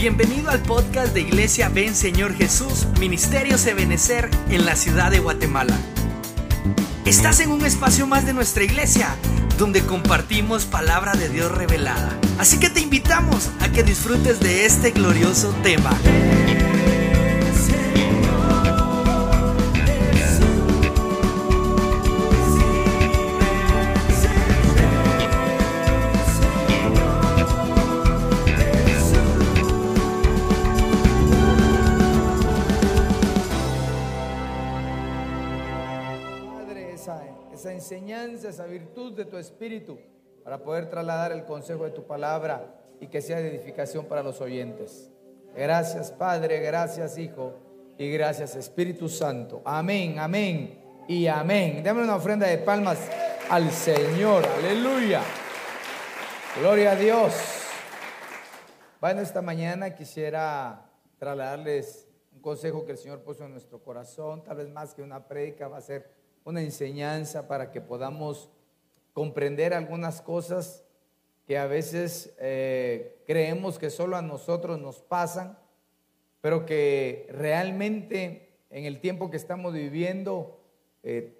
Bienvenido al podcast de Iglesia Ven Señor Jesús, Ministerios Ebenecer en la ciudad de Guatemala. Estás en un espacio más de nuestra iglesia, donde compartimos palabra de Dios revelada. Así que te invitamos a que disfrutes de este glorioso tema. Tu espíritu para poder trasladar el consejo de tu palabra y que sea de edificación para los oyentes. Gracias Padre, gracias Hijo y gracias Espíritu Santo. Amén, amén y amén. Dame una ofrenda de palmas al Señor. Aleluya. Gloria a Dios. Bueno, esta mañana quisiera trasladarles un consejo que el Señor puso en nuestro corazón, tal vez más que una prédica, va a ser una enseñanza para que podamos comprender algunas cosas que a veces eh, creemos que solo a nosotros nos pasan, pero que realmente en el tiempo que estamos viviendo, eh,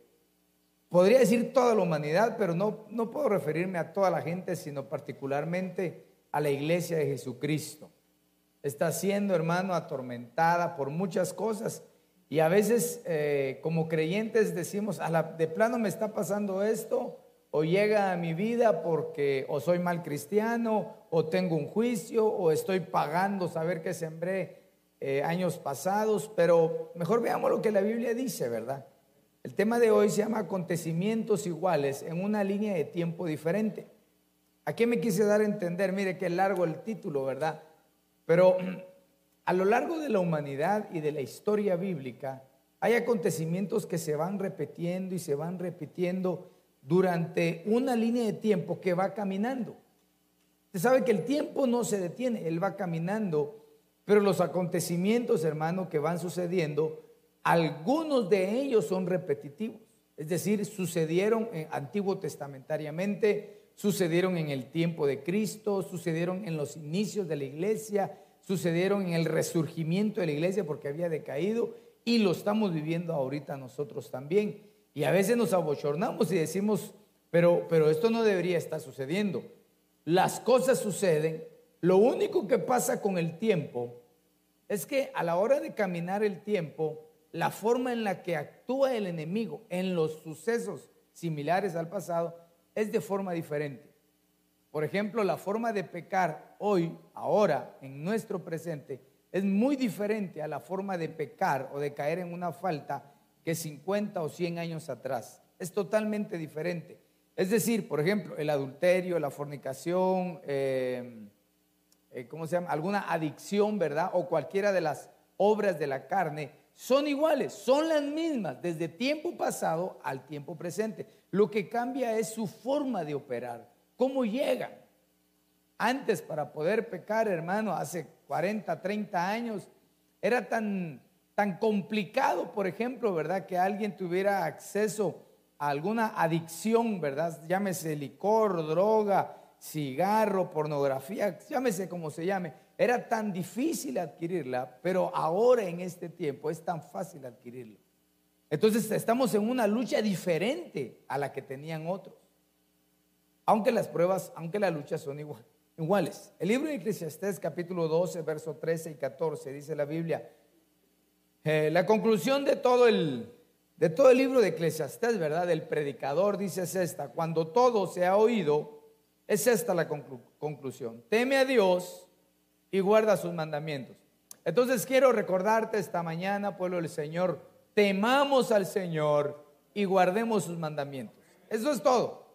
podría decir toda la humanidad, pero no, no puedo referirme a toda la gente, sino particularmente a la iglesia de Jesucristo. Está siendo, hermano, atormentada por muchas cosas. Y a veces eh, como creyentes decimos, a la, de plano me está pasando esto, o llega a mi vida porque o soy mal cristiano, o tengo un juicio, o estoy pagando saber que sembré eh, años pasados, pero mejor veamos lo que la Biblia dice, ¿verdad? El tema de hoy se llama acontecimientos iguales en una línea de tiempo diferente. ¿A qué me quise dar a entender? Mire qué largo el título, ¿verdad? Pero a lo largo de la humanidad y de la historia bíblica, hay acontecimientos que se van repitiendo y se van repitiendo durante una línea de tiempo que va caminando. Usted sabe que el tiempo no se detiene, él va caminando, pero los acontecimientos, hermano, que van sucediendo, algunos de ellos son repetitivos. Es decir, sucedieron en antiguo testamentariamente, sucedieron en el tiempo de Cristo, sucedieron en los inicios de la iglesia, sucedieron en el resurgimiento de la iglesia porque había decaído y lo estamos viviendo ahorita nosotros también. Y a veces nos abochornamos y decimos, pero, pero esto no debería estar sucediendo. Las cosas suceden. Lo único que pasa con el tiempo es que a la hora de caminar el tiempo, la forma en la que actúa el enemigo en los sucesos similares al pasado es de forma diferente. Por ejemplo, la forma de pecar hoy, ahora, en nuestro presente, es muy diferente a la forma de pecar o de caer en una falta que 50 o 100 años atrás. Es totalmente diferente. Es decir, por ejemplo, el adulterio, la fornicación, eh, eh, ¿cómo se llama? Alguna adicción, ¿verdad? O cualquiera de las obras de la carne, son iguales, son las mismas desde tiempo pasado al tiempo presente. Lo que cambia es su forma de operar. ¿Cómo llegan? Antes para poder pecar, hermano, hace 40, 30 años, era tan, tan complicado, por ejemplo, ¿verdad? Que alguien tuviera acceso a alguna adicción, ¿verdad? Llámese licor, droga, cigarro, pornografía, llámese como se llame. Era tan difícil adquirirla, pero ahora en este tiempo es tan fácil adquirirla. Entonces estamos en una lucha diferente a la que tenían otros aunque las pruebas, aunque las luchas son iguales. El libro de Eclesiastés capítulo 12, verso 13 y 14 dice la Biblia, eh, la conclusión de todo, el, de todo el libro de Eclesiastés, ¿verdad? Del predicador dice es esta, cuando todo se ha oído, es esta la conclusión. Teme a Dios y guarda sus mandamientos. Entonces quiero recordarte esta mañana, pueblo del Señor, temamos al Señor y guardemos sus mandamientos. Eso es todo.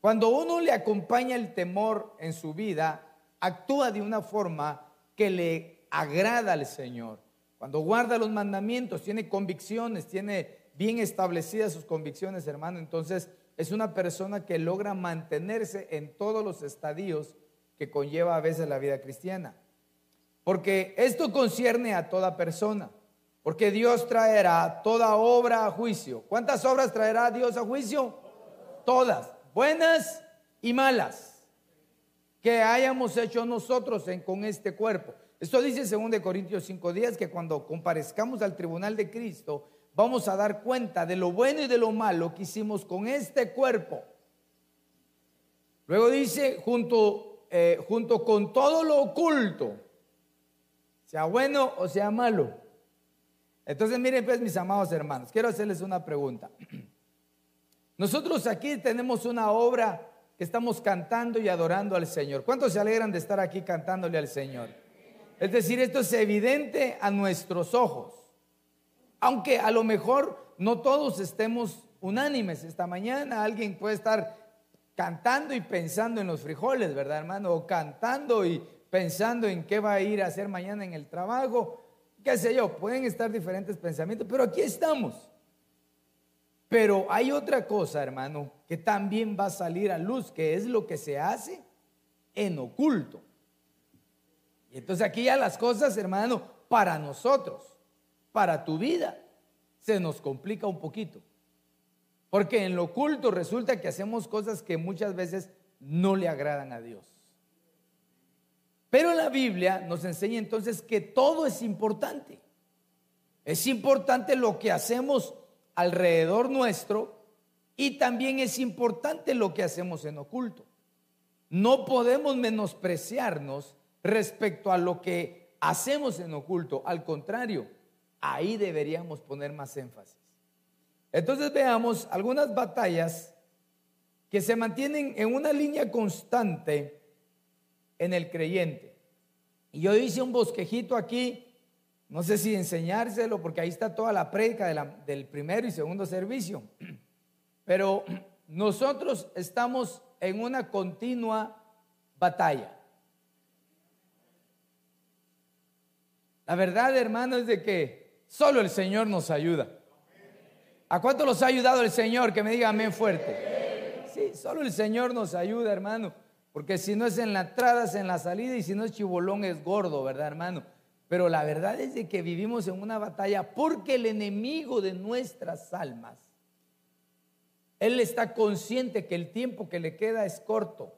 Cuando uno le acompaña el temor en su vida, actúa de una forma que le agrada al Señor. Cuando guarda los mandamientos, tiene convicciones, tiene bien establecidas sus convicciones, hermano, entonces es una persona que logra mantenerse en todos los estadios que conlleva a veces la vida cristiana. Porque esto concierne a toda persona. Porque Dios traerá toda obra a juicio. ¿Cuántas obras traerá Dios a juicio? Todas buenas y malas. que hayamos hecho nosotros con este cuerpo. Esto dice 2 Corintios 5 días que cuando comparezcamos al tribunal de Cristo, vamos a dar cuenta de lo bueno y de lo malo que hicimos con este cuerpo. Luego dice, junto, eh, junto con todo lo oculto, sea bueno o sea malo. Entonces miren pues mis amados hermanos, quiero hacerles una pregunta. Nosotros aquí tenemos una obra que estamos cantando y adorando al Señor. ¿Cuántos se alegran de estar aquí cantándole al Señor? Es decir, esto es evidente a nuestros ojos. Aunque a lo mejor no todos estemos unánimes esta mañana, alguien puede estar cantando y pensando en los frijoles, ¿verdad, hermano? O cantando y pensando en qué va a ir a hacer mañana en el trabajo, qué sé yo, pueden estar diferentes pensamientos, pero aquí estamos. Pero hay otra cosa, hermano, que también va a salir a luz, que es lo que se hace en oculto. Y entonces aquí ya las cosas, hermano, para nosotros, para tu vida, se nos complica un poquito. Porque en lo oculto resulta que hacemos cosas que muchas veces no le agradan a Dios. Pero la Biblia nos enseña entonces que todo es importante. Es importante lo que hacemos alrededor nuestro y también es importante lo que hacemos en oculto. No podemos menospreciarnos respecto a lo que hacemos en oculto. Al contrario, ahí deberíamos poner más énfasis. Entonces veamos algunas batallas que se mantienen en una línea constante en el creyente. Y yo hice un bosquejito aquí no sé si enseñárselo, porque ahí está toda la prédica del primero y segundo servicio. Pero nosotros estamos en una continua batalla. La verdad, hermano, es de que solo el Señor nos ayuda. ¿A cuánto los ha ayudado el Señor? Que me diga amén fuerte. Sí, solo el Señor nos ayuda, hermano. Porque si no es en la entrada, es en la salida. Y si no es chibolón, es gordo, ¿verdad, hermano? Pero la verdad es de que vivimos en una batalla porque el enemigo de nuestras almas, él está consciente que el tiempo que le queda es corto.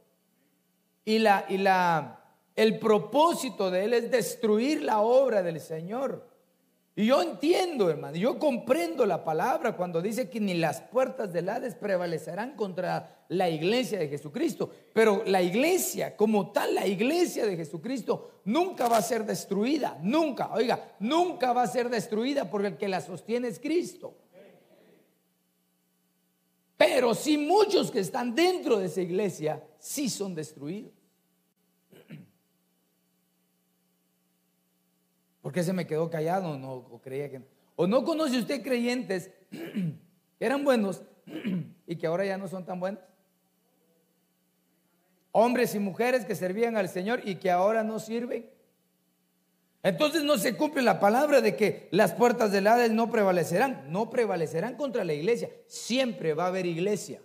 Y, la, y la, el propósito de él es destruir la obra del Señor. Y yo entiendo, hermano, yo comprendo la palabra cuando dice que ni las puertas del Hades prevalecerán contra la iglesia de Jesucristo. Pero la iglesia, como tal, la iglesia de Jesucristo nunca va a ser destruida, nunca, oiga, nunca va a ser destruida porque el que la sostiene es Cristo. Pero sí muchos que están dentro de esa iglesia sí son destruidos. ¿Por qué se me quedó callado? No, creía que O no conoce usted creyentes que eran buenos y que ahora ya no son tan buenos. Hombres y mujeres que servían al Señor y que ahora no sirven. Entonces no se cumple la palabra de que las puertas del Hades no prevalecerán. No prevalecerán contra la iglesia. Siempre va a haber iglesia.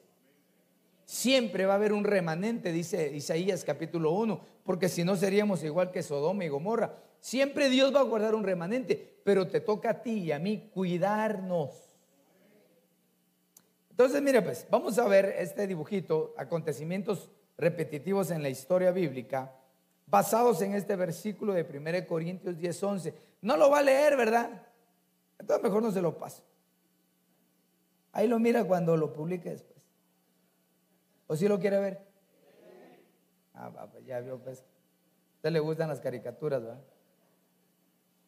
Siempre va a haber un remanente, dice Isaías capítulo 1, porque si no seríamos igual que Sodoma y Gomorra. Siempre Dios va a guardar un remanente, pero te toca a ti y a mí cuidarnos. Entonces, mire, pues, vamos a ver este dibujito, acontecimientos repetitivos en la historia bíblica, basados en este versículo de 1 Corintios 10, 11. No lo va a leer, ¿verdad? Entonces mejor no se lo paso. Ahí lo mira cuando lo publique después. ¿O si lo quiere ver? Ah, pues, ya vio, pues. A usted le gustan las caricaturas, ¿verdad?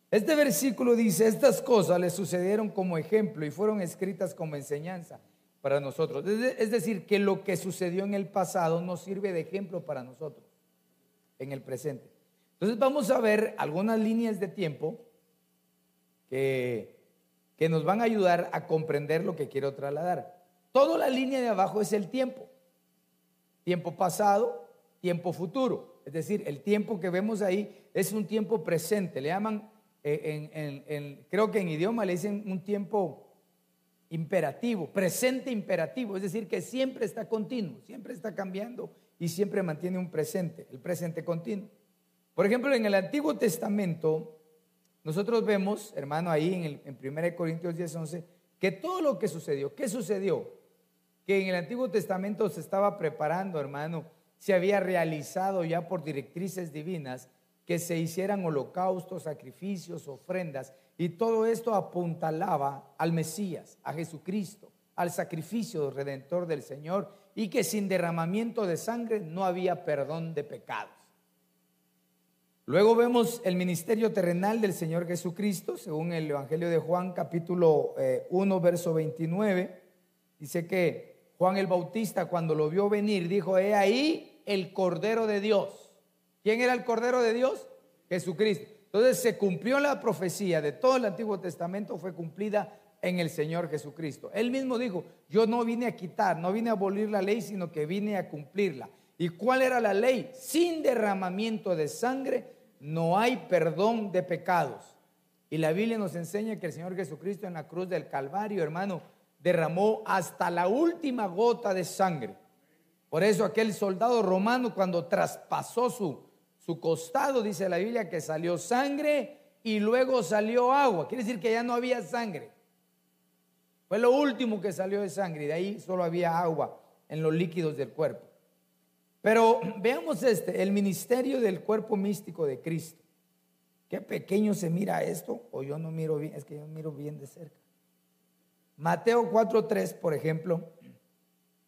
Este versículo dice, estas cosas le sucedieron como ejemplo y fueron escritas como enseñanza para nosotros. Es decir, que lo que sucedió en el pasado nos sirve de ejemplo para nosotros en el presente. Entonces vamos a ver algunas líneas de tiempo que, que nos van a ayudar a comprender lo que quiero trasladar. Toda la línea de abajo es el tiempo. Tiempo pasado, tiempo futuro. Es decir, el tiempo que vemos ahí es un tiempo presente. Le llaman eh, creo que en idioma le dicen un tiempo imperativo, presente imperativo, es decir, que siempre está continuo, siempre está cambiando y siempre mantiene un presente, el presente continuo. Por ejemplo, en el Antiguo Testamento, nosotros vemos, hermano, ahí en, el, en 1 Corintios 10, 11, que todo lo que sucedió, ¿qué sucedió? Que en el Antiguo Testamento se estaba preparando, hermano, se había realizado ya por directrices divinas que se hicieran holocaustos, sacrificios, ofrendas, y todo esto apuntalaba al Mesías, a Jesucristo, al sacrificio redentor del Señor, y que sin derramamiento de sangre no había perdón de pecados. Luego vemos el ministerio terrenal del Señor Jesucristo, según el Evangelio de Juan capítulo 1, eh, verso 29. Dice que Juan el Bautista cuando lo vio venir dijo, he ahí el Cordero de Dios. ¿Quién era el Cordero de Dios? Jesucristo. Entonces se cumplió la profecía de todo el Antiguo Testamento, fue cumplida en el Señor Jesucristo. Él mismo dijo, yo no vine a quitar, no vine a abolir la ley, sino que vine a cumplirla. ¿Y cuál era la ley? Sin derramamiento de sangre no hay perdón de pecados. Y la Biblia nos enseña que el Señor Jesucristo en la cruz del Calvario, hermano, derramó hasta la última gota de sangre. Por eso aquel soldado romano cuando traspasó su, su costado, dice la Biblia, que salió sangre y luego salió agua. Quiere decir que ya no había sangre. Fue lo último que salió de sangre y de ahí solo había agua en los líquidos del cuerpo. Pero veamos este, el ministerio del cuerpo místico de Cristo. Qué pequeño se mira esto, o yo no miro bien, es que yo miro bien de cerca. Mateo 4.3, por ejemplo,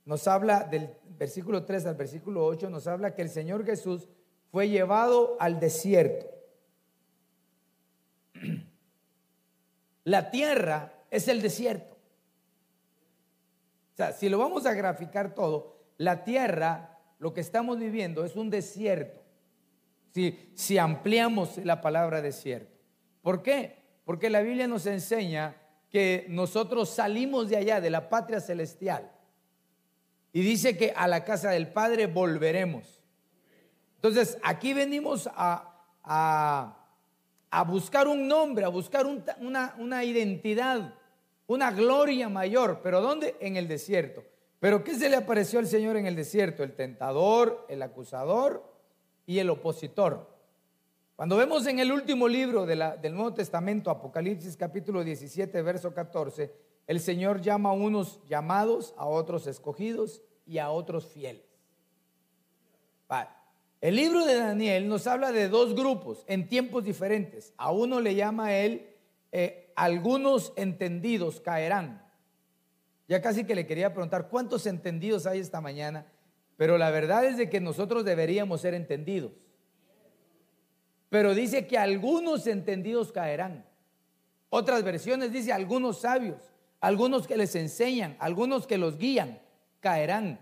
nos habla del versículo 3 al versículo 8, nos habla que el Señor Jesús fue llevado al desierto. La tierra es el desierto. O sea, si lo vamos a graficar todo, la tierra, lo que estamos viviendo es un desierto. Si, si ampliamos la palabra desierto. ¿Por qué? Porque la Biblia nos enseña que nosotros salimos de allá, de la patria celestial. Y dice que a la casa del Padre volveremos. Entonces, aquí venimos a, a, buscar un nombre, a buscar una, una identidad, una gloria mayor. ¿Pero dónde? En el desierto. ¿Pero qué se le apareció al Señor en el desierto? El tentador, el acusador y el opositor. Cuando vemos en el último libro del Nuevo Testamento, Apocalipsis capítulo 17, verso 14, el Señor llama a unos llamados, a otros escogidos y a otros fieles. El libro de Daniel nos habla de dos grupos en tiempos diferentes. A uno le llama él, eh, algunos entendidos caerán. Ya casi que le quería preguntar, ¿cuántos entendidos hay esta mañana? Pero la verdad es de que nosotros deberíamos ser entendidos. Pero dice que algunos entendidos caerán. Otras versiones dice algunos sabios, algunos que les enseñan, algunos que los guían, caerán.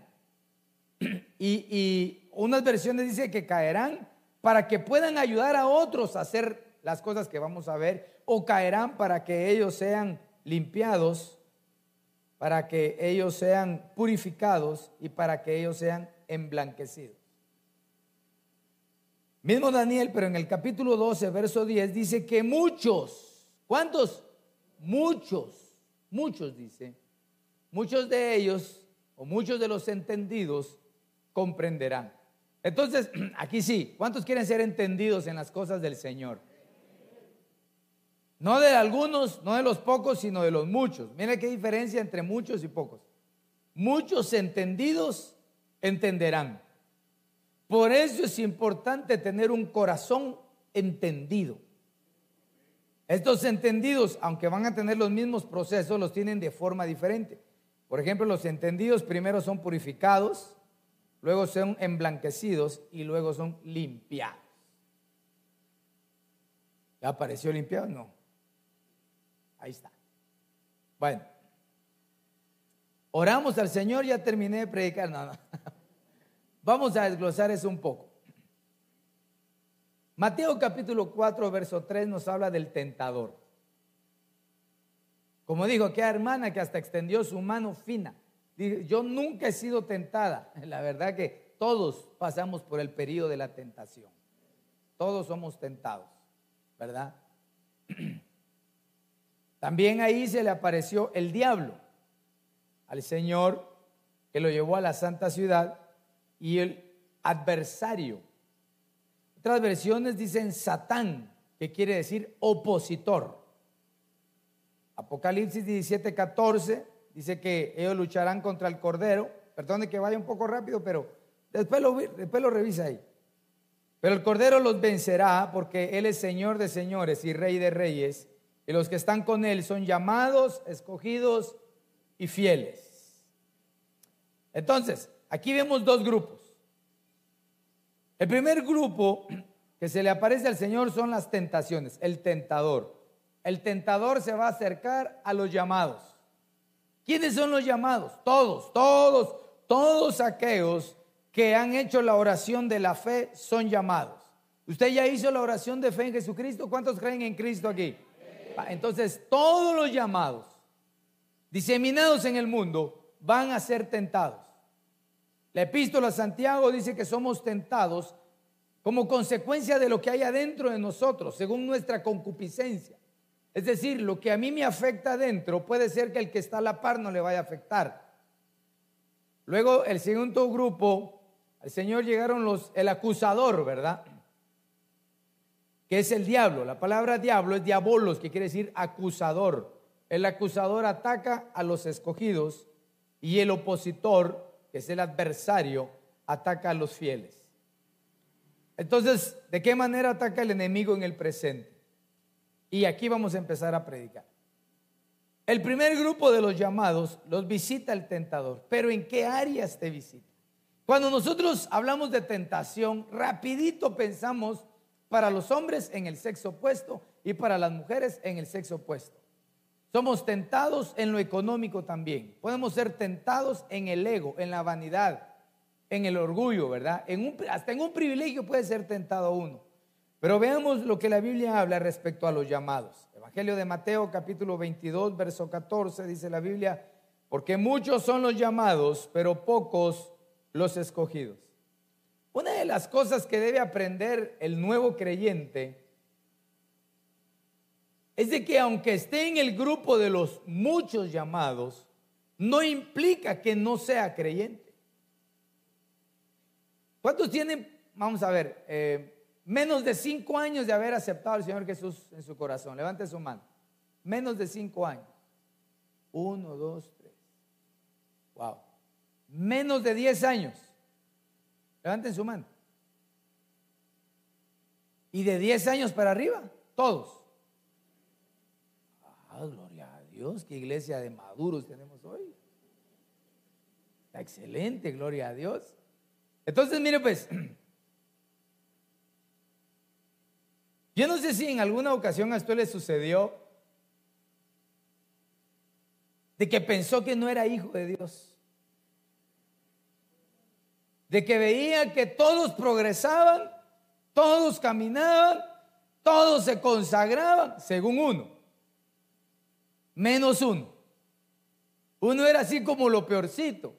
Y, unas versiones dice que caerán para que puedan ayudar a otros a hacer las cosas que vamos a ver, o caerán para que ellos sean limpiados, para que ellos sean purificados y para que ellos sean emblanquecidos. Mismo Daniel, pero en el capítulo 12, verso 10, dice que muchos, ¿cuántos? Muchos, muchos dice, muchos de ellos o muchos de los entendidos comprenderán. Entonces, aquí sí, ¿cuántos quieren ser entendidos en las cosas del Señor? No de algunos, no de los pocos, sino de los muchos. Mira qué diferencia entre muchos y pocos. Muchos entendidos entenderán. Por eso es importante tener un corazón entendido. Estos entendidos, aunque van a tener los mismos procesos, los tienen de forma diferente. Por ejemplo, los entendidos primero son purificados, luego son emblanquecidos y luego son limpiados. ¿Ya apareció limpiado? No. Ahí está. Bueno, oramos al Señor, ya terminé de predicar. No. Vamos a desglosar eso un poco. Mateo capítulo 4, verso 3 nos habla del tentador. Como dijo aquella hermana que hasta extendió su mano fina. Yo nunca he sido tentada. La verdad que todos pasamos por el periodo de la tentación. Todos somos tentados, ¿verdad? También ahí se le apareció el diablo al Señor que lo llevó a la santa ciudad y el adversario. Otras versiones dicen Satán, que quiere decir opositor. Apocalipsis 17, 14 dice que ellos lucharán contra el Cordero. Perdone que vaya un poco rápido, pero Después lo, después lo revisa ahí. Pero el Cordero los vencerá porque Él es Señor de señores y Rey de reyes. Y los que están con Él son llamados, escogidos y fieles. Entonces, aquí vemos dos grupos. El primer grupo que se le aparece al Señor son las tentaciones, el tentador. El tentador se va a acercar a los llamados. ¿Quiénes son los llamados? Todos, todos, todos aquellos que han hecho la oración de la fe son llamados. ¿Usted ya hizo la oración de fe en Jesucristo? ¿Cuántos creen en Cristo aquí? Entonces, todos los llamados diseminados en el mundo van a ser tentados. La epístola a Santiago dice que somos tentados como consecuencia de lo que hay adentro de nosotros, según nuestra concupiscencia. Es decir, lo que a mí me afecta adentro puede ser que el que está a la par no le vaya a afectar. Luego, el segundo grupo al Señor llegaron los, el acusador, ¿verdad? Que es el diablo. La palabra diablo es diabolos, que quiere decir acusador. El acusador ataca a los escogidos y el opositor, que es el adversario, ataca a los fieles. Entonces, ¿de qué manera ataca el enemigo en el presente? Y aquí vamos a empezar a predicar. El primer grupo de los llamados los visita el tentador, pero ¿en qué áreas te visita? Cuando nosotros hablamos de tentación, rapidito pensamos para los hombres en el sexo opuesto y para las mujeres en el sexo opuesto. Somos tentados en lo económico también. Podemos ser tentados en el ego, en la vanidad, en el orgullo, ¿verdad? En hasta en un privilegio puede ser tentado uno. Pero veamos lo que la Biblia habla respecto a los llamados. Evangelio de Mateo capítulo 22, verso 14, dice la Biblia, porque muchos son los llamados, pero pocos los escogidos. Una de las cosas que debe aprender el nuevo creyente es de que aunque esté en el grupo de los muchos llamados, no implica que no sea creyente. ¿Cuántos tienen, vamos a ver, eh, menos de cinco años de haber aceptado al Señor Jesús en su corazón? Levante su mano. Menos de cinco años. Uno, dos, tres. Wow menos de 10 años. Levanten su mano. Y de 10 años para arriba, todos. Ah, gloria a Dios, qué iglesia de maduros tenemos hoy. excelente, gloria a Dios. Entonces, mire pues, yo no sé si en alguna ocasión a esto le sucedió de que pensó que no era hijo de Dios de que veía que todos progresaban, todos caminaban, todos se consagraban, según uno, menos uno. Uno era así como lo peorcito.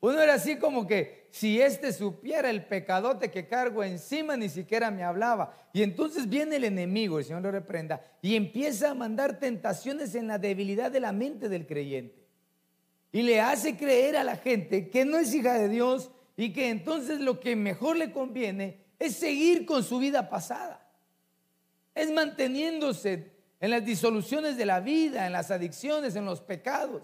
Uno era así como que si éste supiera el pecadote que cargo encima, ni siquiera me hablaba. Y entonces viene el enemigo, el Señor lo reprenda, y empieza a mandar tentaciones en la debilidad de la mente del creyente. Y le hace creer a la gente que no es hija de Dios, y que entonces lo que mejor le conviene es seguir con su vida pasada. Es manteniéndose en las disoluciones de la vida, en las adicciones, en los pecados.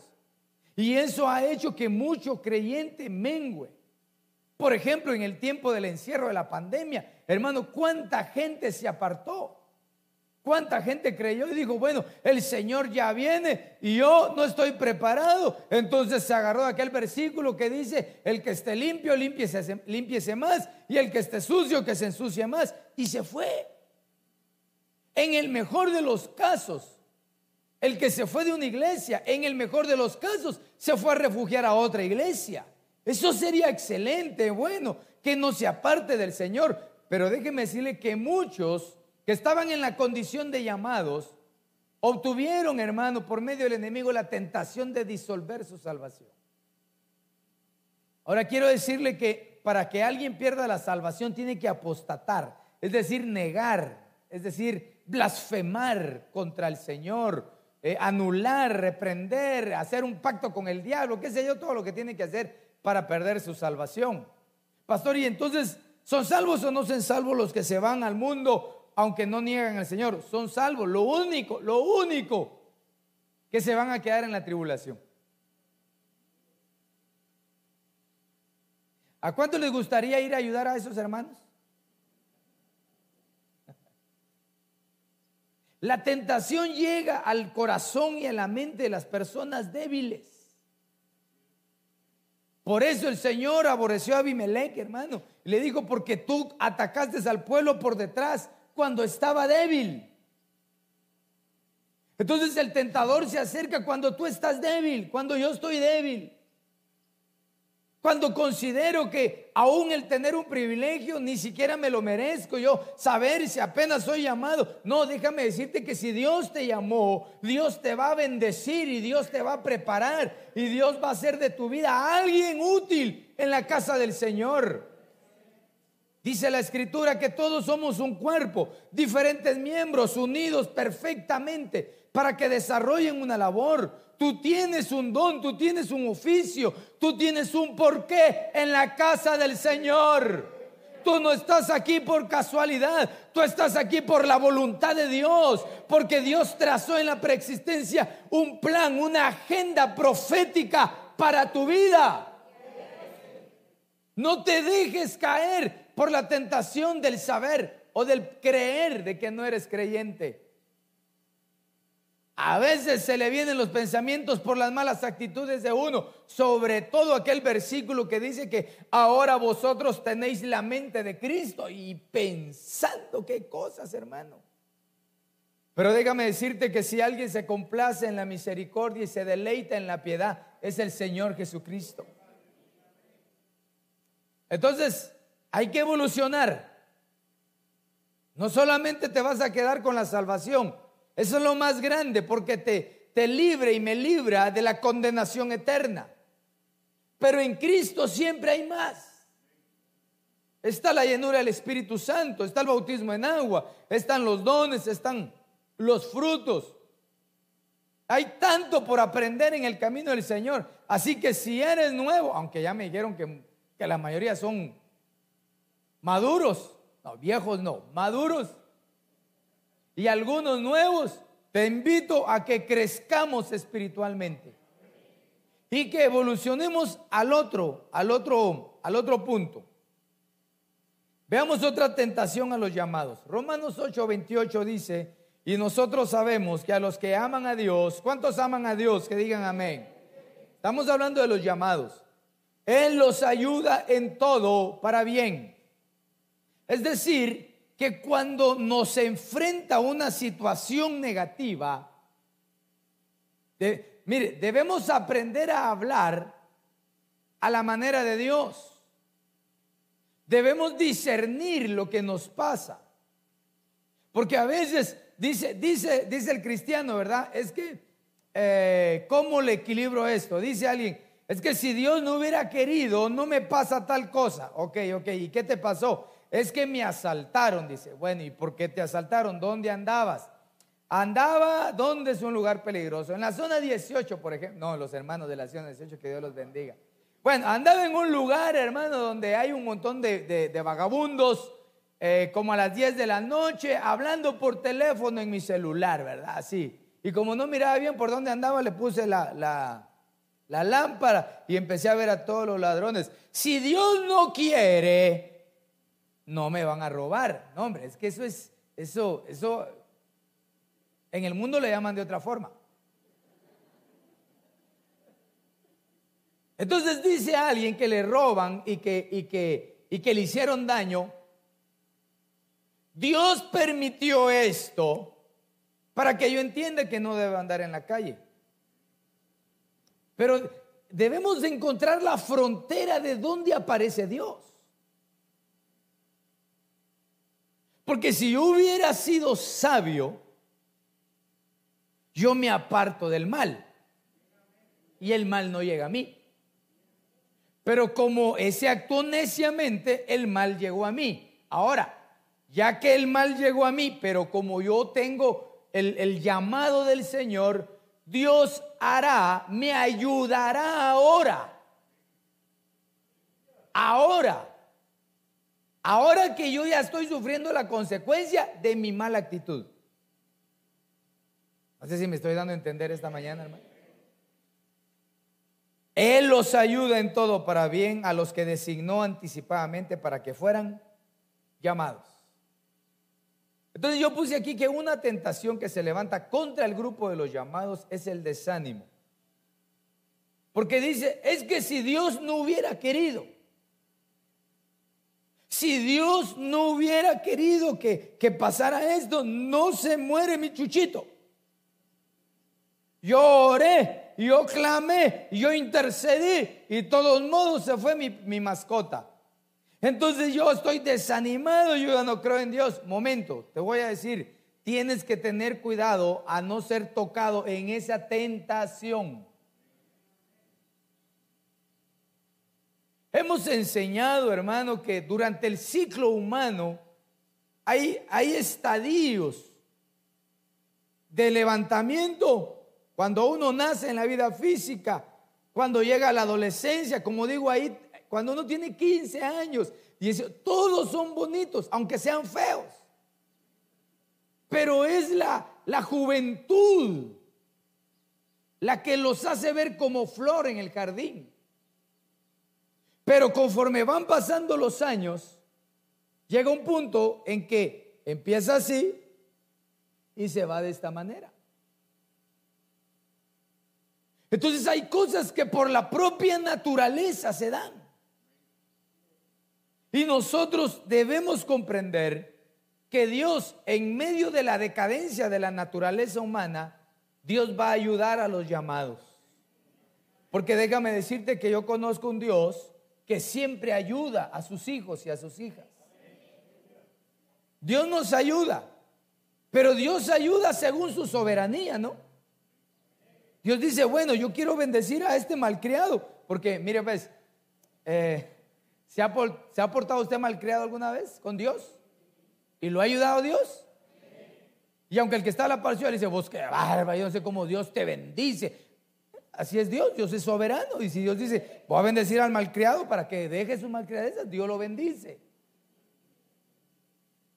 Y eso ha hecho que mucho creyente mengüe. Por ejemplo, en el tiempo del encierro de la pandemia, hermano, ¿cuánta gente se apartó? ¿Cuánta gente creyó y dijo, bueno, el Señor ya viene y yo no estoy preparado? Entonces se agarró aquel versículo que dice, el que esté limpio, limpiese, más, y el que esté sucio, que se ensucie más. Y se fue. En el mejor de los casos, el que se fue de una iglesia, en el mejor de los casos, se fue a refugiar a otra iglesia. Eso sería excelente, bueno, que no se aparte del Señor. Pero déjeme decirle que muchos que estaban en la condición de llamados, obtuvieron, hermano, por medio del enemigo la tentación de disolver su salvación. Ahora quiero decirle que para que alguien pierda la salvación tiene que apostatar, es decir, negar, es decir, blasfemar contra el Señor, eh, anular, reprender, hacer un pacto con el diablo, qué sé yo, todo lo que tiene que hacer para perder su salvación. Pastor, y entonces, ¿son salvos o no son salvos los que se van al mundo aunque no niegan al Señor, son salvos. Lo único, lo único que se van a quedar en la tribulación. ¿A cuánto les gustaría ir a ayudar a esos hermanos? La tentación llega al corazón y a la mente de las personas débiles. Por eso el Señor aborreció a Abimelech, hermano. Le dijo, porque tú atacaste al pueblo por detrás cuando estaba débil. Entonces el tentador se acerca cuando tú estás débil, cuando yo estoy débil. Cuando considero que aún el tener un privilegio ni siquiera me lo merezco yo, saber si apenas soy llamado. No, déjame decirte que si Dios te llamó, Dios te va a bendecir y Dios te va a preparar y Dios va a hacer de tu vida alguien útil en la casa del Señor. Dice la escritura que todos somos un cuerpo, diferentes miembros unidos perfectamente para que desarrollen una labor. Tú tienes un don, tú tienes un oficio, tú tienes un porqué en la casa del Señor. Tú no estás aquí por casualidad, tú estás aquí por la voluntad de Dios, porque Dios trazó en la preexistencia un plan, una agenda profética para tu vida. No te dejes caer por la tentación del saber o del creer de que no eres creyente. A veces se le vienen los pensamientos por las malas actitudes de uno, sobre todo aquel versículo que dice que ahora vosotros tenéis la mente de Cristo y pensando qué cosas, hermano. Pero déjame decirte que si alguien se complace en la misericordia y se deleita en la piedad, es el Señor Jesucristo. Entonces, hay que evolucionar. No solamente te vas a quedar con la salvación, eso es lo más grande porque te, te libre y me libra de la condenación eterna. Pero en Cristo siempre hay más. Está la llenura del Espíritu Santo, está el bautismo en agua, están los dones, están los frutos. Hay tanto por aprender en el camino del Señor. Así que si eres nuevo, aunque ya me dijeron que, que la mayoría son maduros, no, viejos no, maduros, y algunos nuevos, te invito a que crezcamos espiritualmente y que evolucionemos al otro, al otro, al otro punto. Veamos otra tentación a los llamados. Romanos 8:28 dice, y nosotros sabemos que a los que aman a Dios, ¿cuántos aman a Dios? Que digan amén. Estamos hablando de los llamados. Él los ayuda en todo para bien. Es decir, que cuando nos enfrenta una situación negativa, mire, debemos aprender a hablar a la manera de Dios. Debemos discernir lo que nos pasa. Porque a veces dice, dice, dice el cristiano, ¿verdad? Es que, eh, ¿cómo le equilibro esto? Dice alguien, es que si Dios no hubiera querido, no me pasa tal cosa. Ok, ok, ¿y qué te pasó? Es que me asaltaron, dice. Bueno, ¿y por qué te asaltaron? ¿Dónde andabas? Andaba, ¿dónde es un lugar peligroso? En la zona 18, por ejemplo. No, los hermanos de la zona 18, que Dios los bendiga. Bueno, andaba en un lugar, hermano, donde hay un montón de, vagabundos, eh, como a las 10 de la noche, hablando por teléfono en mi celular, ¿verdad? Así. Y como no miraba bien por dónde andaba, le puse la, la lámpara y empecé a ver a todos los ladrones. Si Dios no quiere, no me van a robar. No, hombre, es que eso es, eso, eso, en el mundo le llaman de otra forma. Entonces dice a alguien que le roban y que, y que, y que le hicieron daño, Dios permitió esto para que yo entienda que no debo andar en la calle. Pero debemos encontrar la frontera de donde aparece Dios. Porque si yo hubiera sido sabio, yo me aparto del mal y el mal no llega a mí. Pero como ese actuó neciamente, el mal llegó a mí. Ahora, ya que el mal llegó a mí, pero como yo tengo el, el llamado del Señor, Dios hará, me ayudará ahora. Ahora Ahora que yo ya estoy sufriendo la consecuencia de mi mala actitud. No sé si me estoy dando a entender esta mañana, hermano. Él los ayuda en todo para bien a los que designó anticipadamente para que fueran llamados. Entonces yo puse aquí que una tentación que se levanta contra el grupo de los llamados es el desánimo. Porque dice, es que si Dios no hubiera querido, si Dios no hubiera querido que, que pasara esto, no se muere mi chuchito. Yo oré, yo clamé, yo intercedí y de todos modos se fue mi, mi mascota. Entonces yo estoy desanimado, yo ya no creo en Dios. Momento, te voy a decir, tienes que tener cuidado a no ser tocado en esa tentación. Hemos enseñado, hermano, que durante el ciclo humano hay, hay estadios de levantamiento cuando uno nace en la vida física, cuando llega a la adolescencia, como digo ahí, cuando uno tiene 15 años y dice, todos son bonitos, aunque sean feos. Pero es la, la juventud la que los hace ver como flor en el jardín. Pero conforme van pasando los años, llega un punto en que empieza así y se va de esta manera. Entonces hay cosas que por la propia naturaleza se dan. Y nosotros debemos comprender que Dios, en medio de la decadencia de la naturaleza humana, Dios va a ayudar a los llamados. Porque déjame decirte que yo conozco un Dios que siempre ayuda a sus hijos y a sus hijas. Dios nos ayuda, pero Dios ayuda según su soberanía, ¿no? Dios dice, bueno, yo quiero bendecir a este malcriado, porque mire, pues, eh, ¿Se ha, portado usted malcriado alguna vez con Dios? ¿Y lo ha ayudado Dios? Y aunque el que está a la parcial dice, vos qué barba, yo no sé cómo Dios te bendice. Así es Dios, Dios es soberano. Y si Dios dice, voy a bendecir al malcriado para que deje su malcriadeza, Dios lo bendice.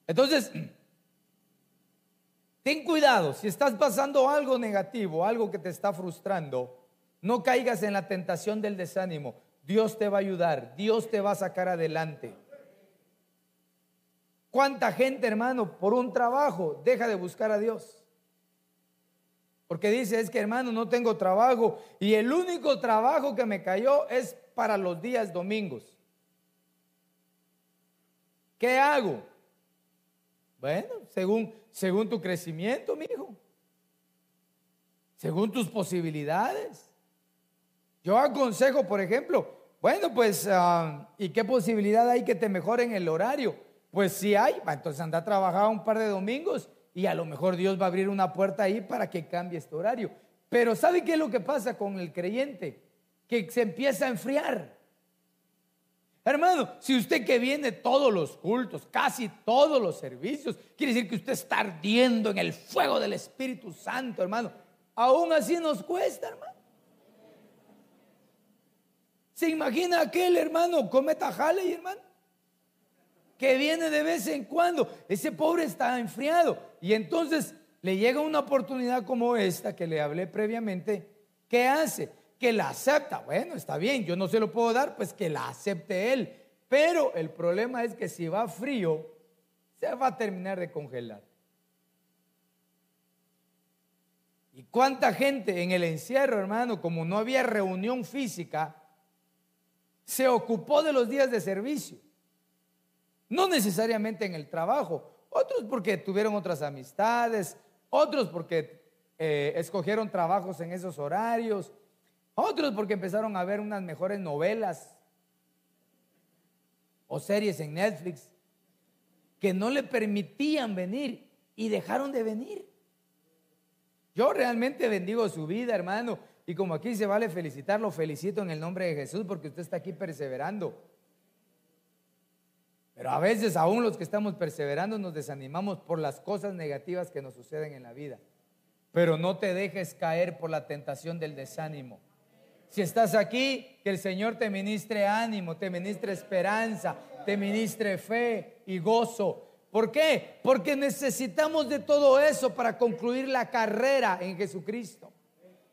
Entonces, ten cuidado, si estás pasando algo negativo, algo que te está frustrando, no caigas en la tentación del desánimo. Dios te va a ayudar, Dios te va a sacar adelante. ¿Cuánta gente, hermano, por un trabajo deja de buscar a Dios? Porque dice, es que hermano, no tengo trabajo y el único trabajo que me cayó es para los días domingos. ¿Qué hago? Bueno, según, según tu crecimiento, mi hijo. Según tus posibilidades. Yo aconsejo, por ejemplo, bueno, pues, ah, ¿y qué posibilidad hay que te mejoren el horario? Pues sí hay, entonces anda a trabajar un par de domingos y a lo mejor Dios va a abrir una puerta ahí para que cambie este horario. Pero ¿sabe qué es lo que pasa con el creyente? Que se empieza a enfriar. Hermano, si usted que viene todos los cultos, casi todos los servicios, quiere decir que usted está ardiendo en el fuego del Espíritu Santo, hermano. Aún así nos cuesta, hermano. ¿Se imagina aquel hermano cometa Halley, hermano? Que viene de vez en cuando. Ese pobre está enfriado. Y entonces le llega una oportunidad como esta que le hablé previamente. ¿Qué hace? Que la acepta. Bueno, está bien, yo no se lo puedo dar, pues que la acepte él. Pero el problema es que si va frío, se va a terminar de congelar. ¿Y cuánta gente en el encierro, hermano, como no había reunión física, se ocupó de los días de servicio. No necesariamente en el trabajo, otros porque tuvieron otras amistades, otros porque eh, escogieron trabajos en esos horarios, otros porque empezaron a ver unas mejores novelas o series en Netflix que no le permitían venir y dejaron de venir. Yo realmente bendigo su vida, hermano. Y como aquí se vale felicitarlo, felicito en el nombre de Jesús porque usted está aquí perseverando. Pero a veces aún los que estamos perseverando nos desanimamos por las cosas negativas que nos suceden en la vida. Pero no te dejes caer por la tentación del desánimo. Si estás aquí, que el Señor te ministre ánimo, te ministre esperanza, te ministre fe y gozo. ¿Por qué? Porque necesitamos de todo eso para concluir la carrera en Jesucristo.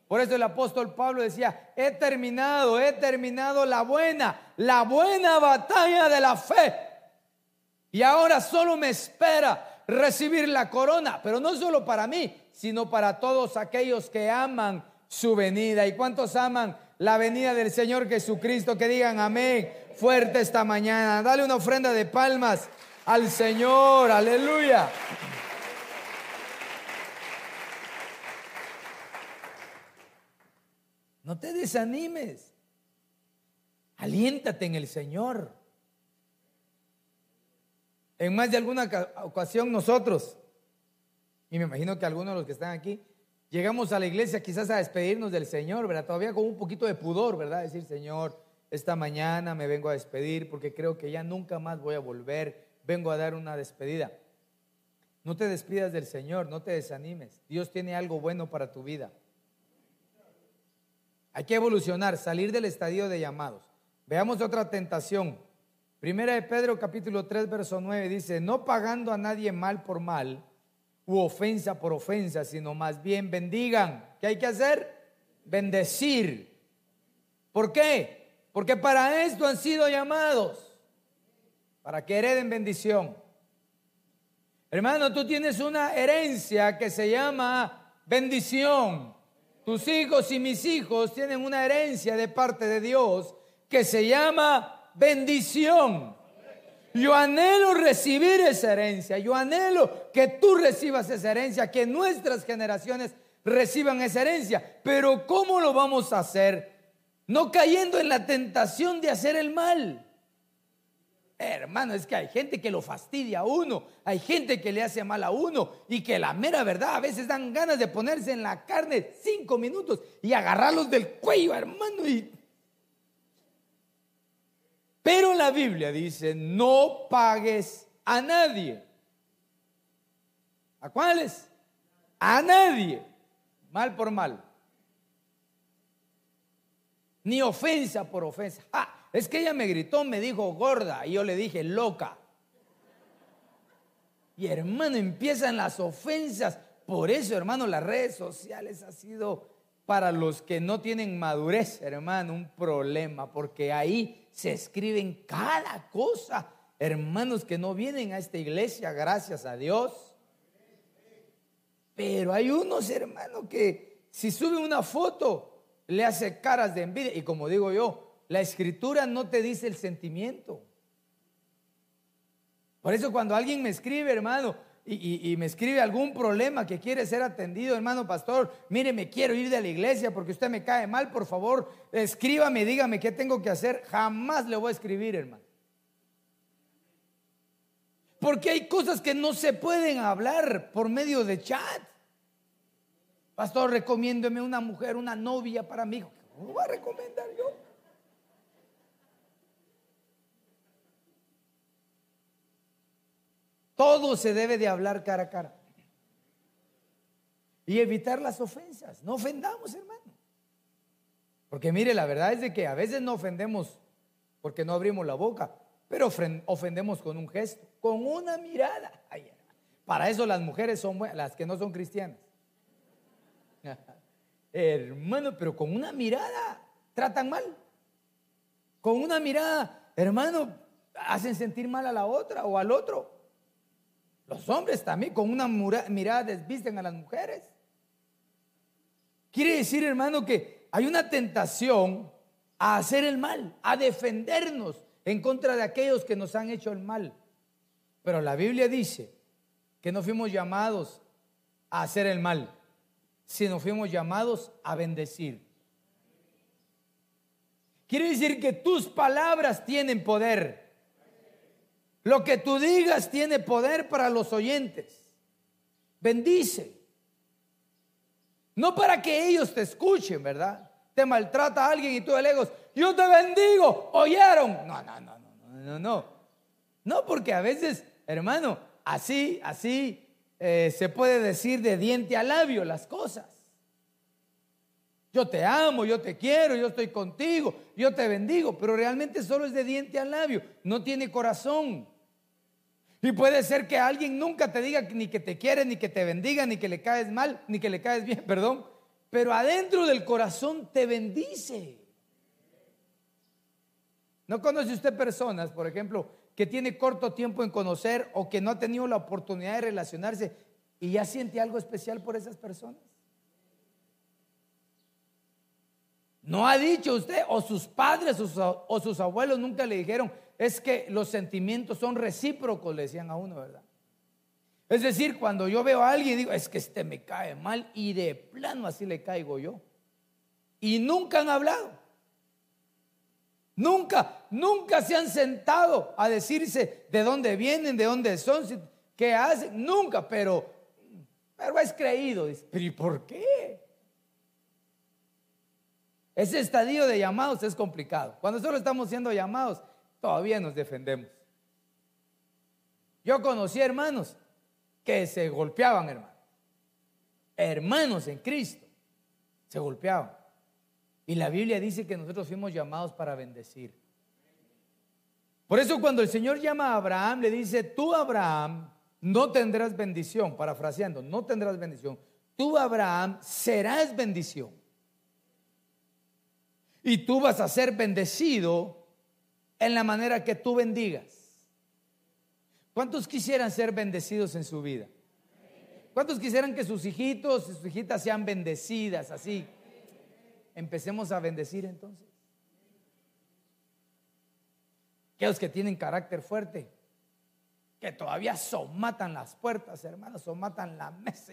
Por eso el apóstol Pablo decía, he terminado, he terminado la buena, la buena batalla de la fe. Y ahora solo me espera recibir la corona, pero no solo para mí, sino para todos aquellos que aman su venida. ¿Y cuántos aman la venida del Señor Jesucristo? Que digan amén fuerte esta mañana. Dale una ofrenda de palmas al Señor, aleluya. No te desanimes. Aliéntate en el Señor. En más de alguna ocasión nosotros, y me imagino que algunos de los que están aquí, llegamos a la iglesia quizás a despedirnos del Señor, ¿verdad? Todavía con un poquito de pudor, ¿verdad? Decir, Señor, esta mañana me vengo a despedir porque creo que ya nunca más voy a volver, vengo a dar una despedida. No te despidas del Señor, no te desanimes. Dios tiene algo bueno para tu vida. Hay que evolucionar, salir del estadio de llamados. Veamos otra tentación. Primera de Pedro capítulo 3 verso 9 dice, no pagando a nadie mal por mal u ofensa por ofensa, sino más bien bendigan. ¿Qué hay que hacer? Bendecir. ¿Por qué? Porque para esto han sido llamados, para que hereden bendición. Hermano, tú tienes una herencia que se llama bendición. Tus hijos y mis hijos tienen una herencia de parte de Dios que se llama bendición. Yo anhelo recibir esa herencia. Yo anhelo que tú recibas esa herencia, que nuestras generaciones reciban esa herencia. Pero ¿cómo lo vamos a hacer? No cayendo en la tentación de hacer el mal. Hermano, es que hay gente que lo fastidia a uno, hay gente que le hace mal a uno y que la mera verdad a veces dan ganas de ponerse en la carne cinco minutos y agarrarlos del cuello, hermano. Y... Pero la Biblia dice, no pagues a nadie. ¿A cuáles? A nadie. Mal por mal. Ni ofensa por ofensa. Ah, es que ella me gritó, me dijo gorda y yo le dije loca. Y hermano, empiezan las ofensas. Por eso, hermano, las redes sociales ha sido para los que no tienen madurez, hermano, un problema, porque ahí se escriben cada cosa. Hermanos que no vienen a esta iglesia, gracias a Dios. Pero hay unos, hermanos, que si suben una foto, le hace caras de envidia. Y como digo yo, la escritura no te dice el sentimiento. Por eso cuando alguien me escribe, hermano, y, me escribe algún problema que quiere ser atendido, hermano pastor, mire, me quiero ir de la iglesia porque usted me cae mal, por favor, escríbame, dígame qué tengo que hacer. Jamás le voy a escribir, hermano. Porque hay cosas que no se pueden hablar por medio de chat. Pastor, recomiéndeme una mujer, una novia para mí. ¿Cómo va a recomendar yo? Todo se debe de hablar cara a cara. Y evitar las ofensas. No ofendamos, hermano. Porque mire, la verdad es de que a veces no ofendemos porque no abrimos la boca, pero ofendemos con un gesto, con una mirada. para eso las mujeres son las que no son cristianas. hermano, pero con una mirada tratan mal. Con una mirada, hermano, hacen sentir mal a la otra o al otro. Los hombres también con una mirada desvisten a las mujeres. Quiere decir, hermano, que hay una tentación a hacer el mal, a defendernos en contra de aquellos que nos han hecho el mal. Pero la Biblia dice que no fuimos llamados a hacer el mal, sino fuimos llamados a bendecir. Quiere decir que tus palabras tienen poder. Lo que tú digas tiene poder para los oyentes. Bendice. No para que ellos te escuchen, ¿verdad? Te maltrata alguien y tú alegos, yo te bendigo, oyeron. No, no, no, no, no, no. No, porque a veces, hermano, así, así eh, se puede decir de diente a labio las cosas. Yo te amo, yo te quiero, yo estoy contigo, yo te bendigo, pero realmente solo es de diente a labio, no tiene corazón. Y puede ser que alguien nunca te diga ni que te quiere, ni que te bendiga, ni que le caes mal, ni que le caes bien, perdón. pero adentro del corazón te bendice. ¿No conoce usted personas, por ejemplo, que tiene corto tiempo en conocer o que no ha tenido la oportunidad de relacionarse y ya siente algo especial por esas personas? ¿No ha dicho usted o sus padres o sus abuelos nunca le dijeron, es que los sentimientos son recíprocos, le decían a uno, ¿verdad? Es decir, cuando yo veo a alguien, digo, es que este me cae mal y de plano así le caigo yo. Y nunca han hablado. Nunca, nunca se han sentado a decirse de dónde vienen, de dónde son, qué hacen. Nunca, pero, pero es creído. pero ¿y por qué? Ese estadio de llamados es complicado. Cuando solo estamos siendo llamados, todavía nos defendemos. Yo conocí hermanos que se golpeaban, hermanos. Hermanos en Cristo se golpeaban. Y la Biblia dice que nosotros fuimos llamados para bendecir. Por eso cuando el Señor llama a Abraham, le dice, tú Abraham no tendrás bendición, parafraseando, no tendrás bendición. Tú Abraham serás bendición. Y tú vas a ser bendecido en la manera que tú bendigas. ¿Cuántos quisieran ser bendecidos en su vida? ¿Cuántos quisieran que sus hijitos y sus hijitas sean bendecidas así? Empecemos a bendecir entonces. Aquellos que tienen carácter fuerte, que todavía somatan las puertas, hermanos, somatan la mesa.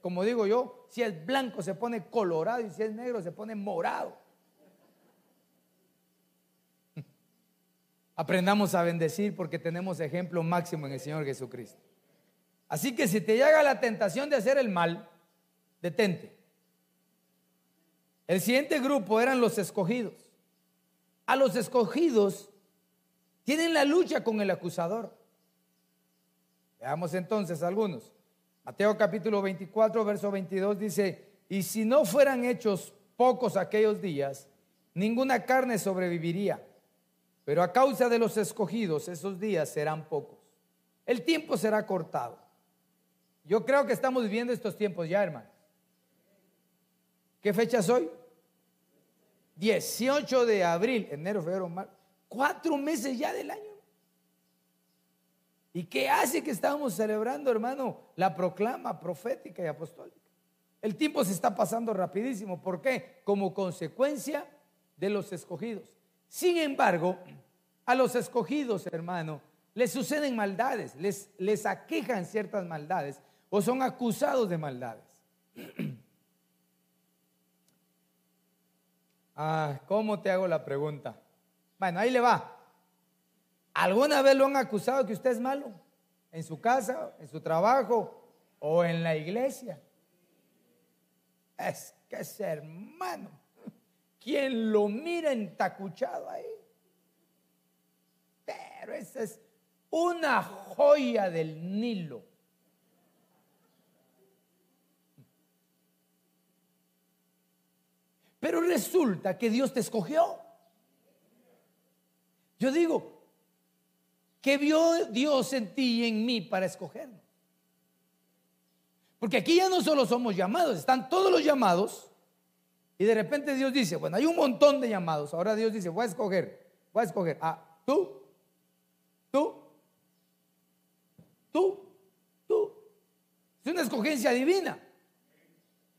como digo yo, si es blanco se pone colorado y si es negro se pone morado. Aprendamos a bendecir porque tenemos ejemplo máximo en el Señor Jesucristo. Así que si te llega la tentación de hacer el mal, detente. El siguiente grupo eran los escogidos. A los escogidos tienen la lucha con el acusador. Veamos entonces algunos. Mateo capítulo 24, verso 22 dice, y si no fueran hechos pocos aquellos días, ninguna carne sobreviviría. Pero a causa de los escogidos, esos días serán pocos. El tiempo será cortado. Yo creo que estamos viviendo estos tiempos ya, hermano. ¿Qué fecha es hoy? 18 de abril, enero, febrero, marzo. Cuatro meses ya del año. ¿Y qué hace que estamos celebrando, hermano? La proclama profética y apostólica. El tiempo se está pasando rapidísimo. ¿Por qué? Como consecuencia de los escogidos. Sin embargo, a los escogidos, hermano, les suceden maldades, les, les aquejan ciertas maldades o son acusados de maldades. Ah, ¿cómo te hago la pregunta? Bueno, ahí le va. ¿Alguna vez lo han acusado que usted es malo? ¿En su casa, en su trabajo o en la iglesia? Es que es hermano. ¿Quién lo mira entacuchado ahí? Pero esa es una joya del Nilo. Pero resulta que Dios te escogió. Yo digo, ¿qué vio Dios en ti y en mí para escogernos? Porque aquí ya no solo somos llamados, están todos los llamados. Y de repente Dios dice, bueno, hay un montón de llamados. Ahora Dios dice, voy a escoger, voy a escoger a tú, tú, tú, tú. Es una escogencia divina.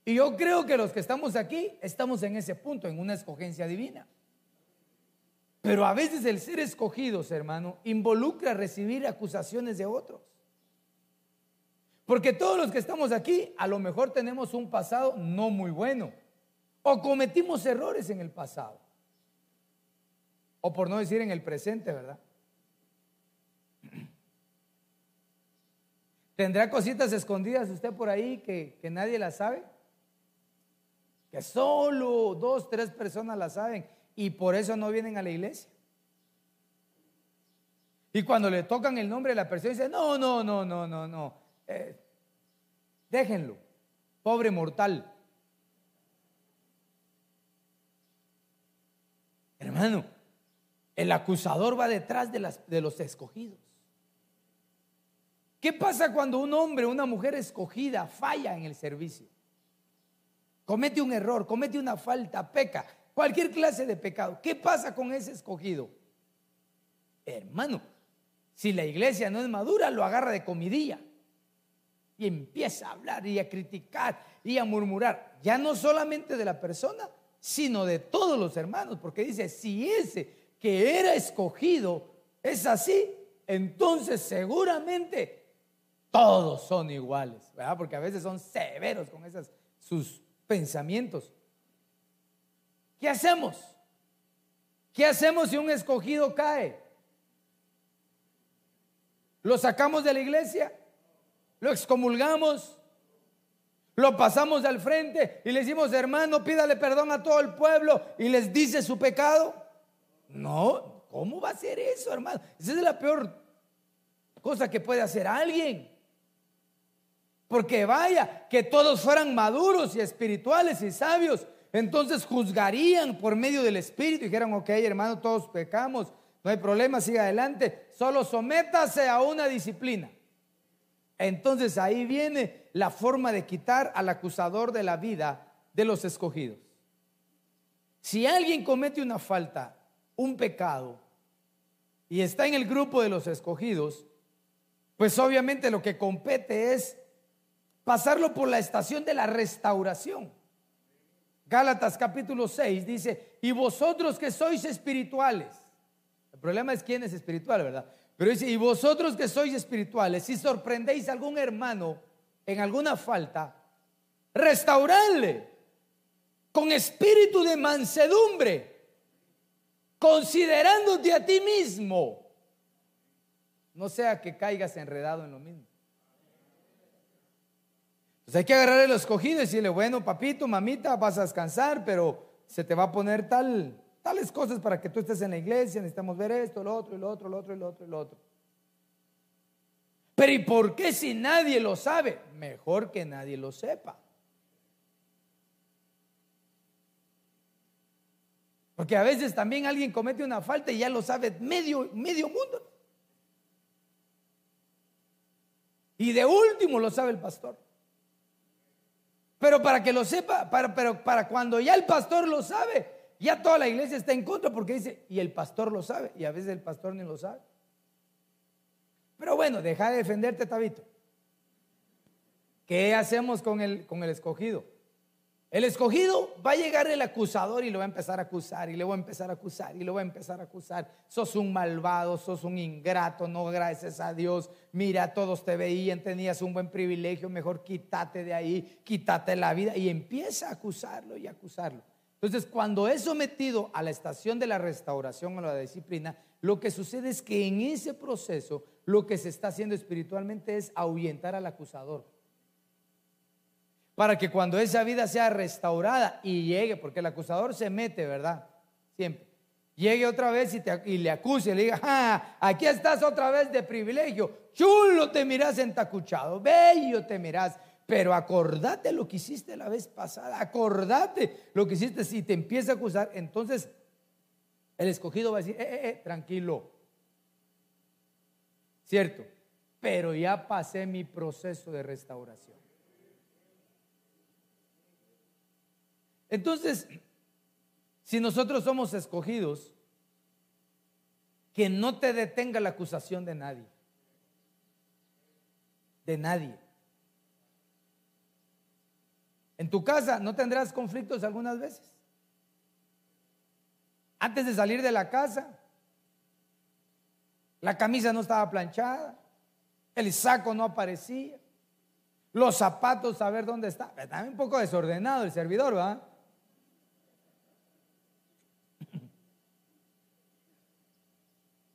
Y yo creo que los que estamos aquí estamos en ese punto, en una escogencia divina. Pero a veces el ser escogidos, hermano, involucra recibir acusaciones de otros. Porque todos los que estamos aquí, a lo mejor tenemos un pasado no muy bueno. O cometimos errores en el pasado. O por no decir en el presente, ¿verdad? ¿Tendrá cositas escondidas usted por ahí que, que nadie las sabe? que solo dos, tres personas la saben y por eso no vienen a la iglesia. Y cuando le tocan el nombre de la persona, dice, no, no, no, no, no, no, eh, déjenlo, pobre mortal. Hermano, el acusador va detrás de, los escogidos. ¿Qué pasa cuando un hombre, una mujer escogida falla en el servicio? comete un error, comete una falta, peca, cualquier clase de pecado. ¿Qué pasa con ese escogido? Hermano, si la iglesia no es madura, lo agarra de comidilla y empieza a hablar y a criticar y a murmurar, ya no solamente de la persona, sino de todos los hermanos, porque dice, si ese que era escogido es así, entonces seguramente todos son iguales, ¿verdad? Porque a veces son severos con esas sus pensamientos. ¿Qué hacemos? ¿Qué hacemos si un escogido cae? ¿Lo sacamos de la iglesia? ¿Lo excomulgamos? ¿Lo pasamos al frente y le decimos, hermano, pídale perdón a todo el pueblo y les dice su pecado? No, ¿cómo va a ser eso, hermano? Esa es la peor cosa que puede hacer alguien. Porque vaya, que todos fueran maduros y espirituales y sabios, entonces juzgarían por medio del Espíritu y dijeran, ok, hermano, todos pecamos, no hay problema, siga adelante, solo sométase a una disciplina. Entonces ahí viene la forma de quitar al acusador de la vida de los escogidos. Si alguien comete una falta, un pecado, y está en el grupo de los escogidos, pues obviamente lo que compete es pasarlo por la estación de la restauración. Gálatas capítulo 6 dice, y vosotros que sois espirituales, el problema es quién es espiritual, ¿verdad? Pero dice, y vosotros que sois espirituales, si sorprendéis a algún hermano en alguna falta, restauradle con espíritu de mansedumbre, considerándote a ti mismo, no sea que caigas enredado en lo mismo. Pues hay que agarrar el escogido y decirle, bueno, papito, mamita, vas a descansar, pero se te va a poner tal, tales cosas para que tú estés en la iglesia, necesitamos ver esto, lo otro, y lo otro, lo otro, y lo otro, y lo otro. Pero ¿y por qué si nadie lo sabe? Mejor que nadie lo sepa. Porque a veces también alguien comete una falta y ya lo sabe medio, medio mundo. Y de último lo sabe el pastor. Pero para que lo sepa, para, pero para cuando ya el pastor lo sabe, ya toda la iglesia está en contra porque dice, y el pastor lo sabe, y a veces el pastor ni lo sabe. Pero bueno, deja de defenderte, Tabito. ¿Qué hacemos con el, con el escogido? El escogido va a llegar el acusador y lo va a empezar a acusar y le va a empezar a acusar y lo va a empezar a acusar. Sos un malvado, sos un ingrato, no gracias a Dios. Mira, todos te veían, tenías un buen privilegio, mejor quítate de ahí, quítate la vida y empieza a acusarlo y acusarlo. Entonces, cuando es sometido a la estación de la restauración o la disciplina, lo que sucede es que en ese proceso lo que se está haciendo espiritualmente es ahuyentar al acusador para que cuando esa vida sea restaurada y llegue, porque el acusador se mete, ¿verdad? Siempre. Llegue otra vez y, te, y le acuse, le diga, ah, aquí estás otra vez de privilegio, chulo te miras entacuchado, bello te miras, pero acordate lo que hiciste la vez pasada, acordate lo que hiciste, si te empieza a acusar, entonces el escogido va a decir, eh, eh, eh, tranquilo, cierto, pero ya pasé mi proceso de restauración. Entonces, si nosotros somos escogidos, que no te detenga la acusación de nadie. De nadie. En tu casa no tendrás conflictos algunas veces. Antes de salir de la casa, la camisa no estaba planchada, el saco no aparecía, los zapatos a ver dónde está. Está un poco desordenado el servidor, ¿verdad?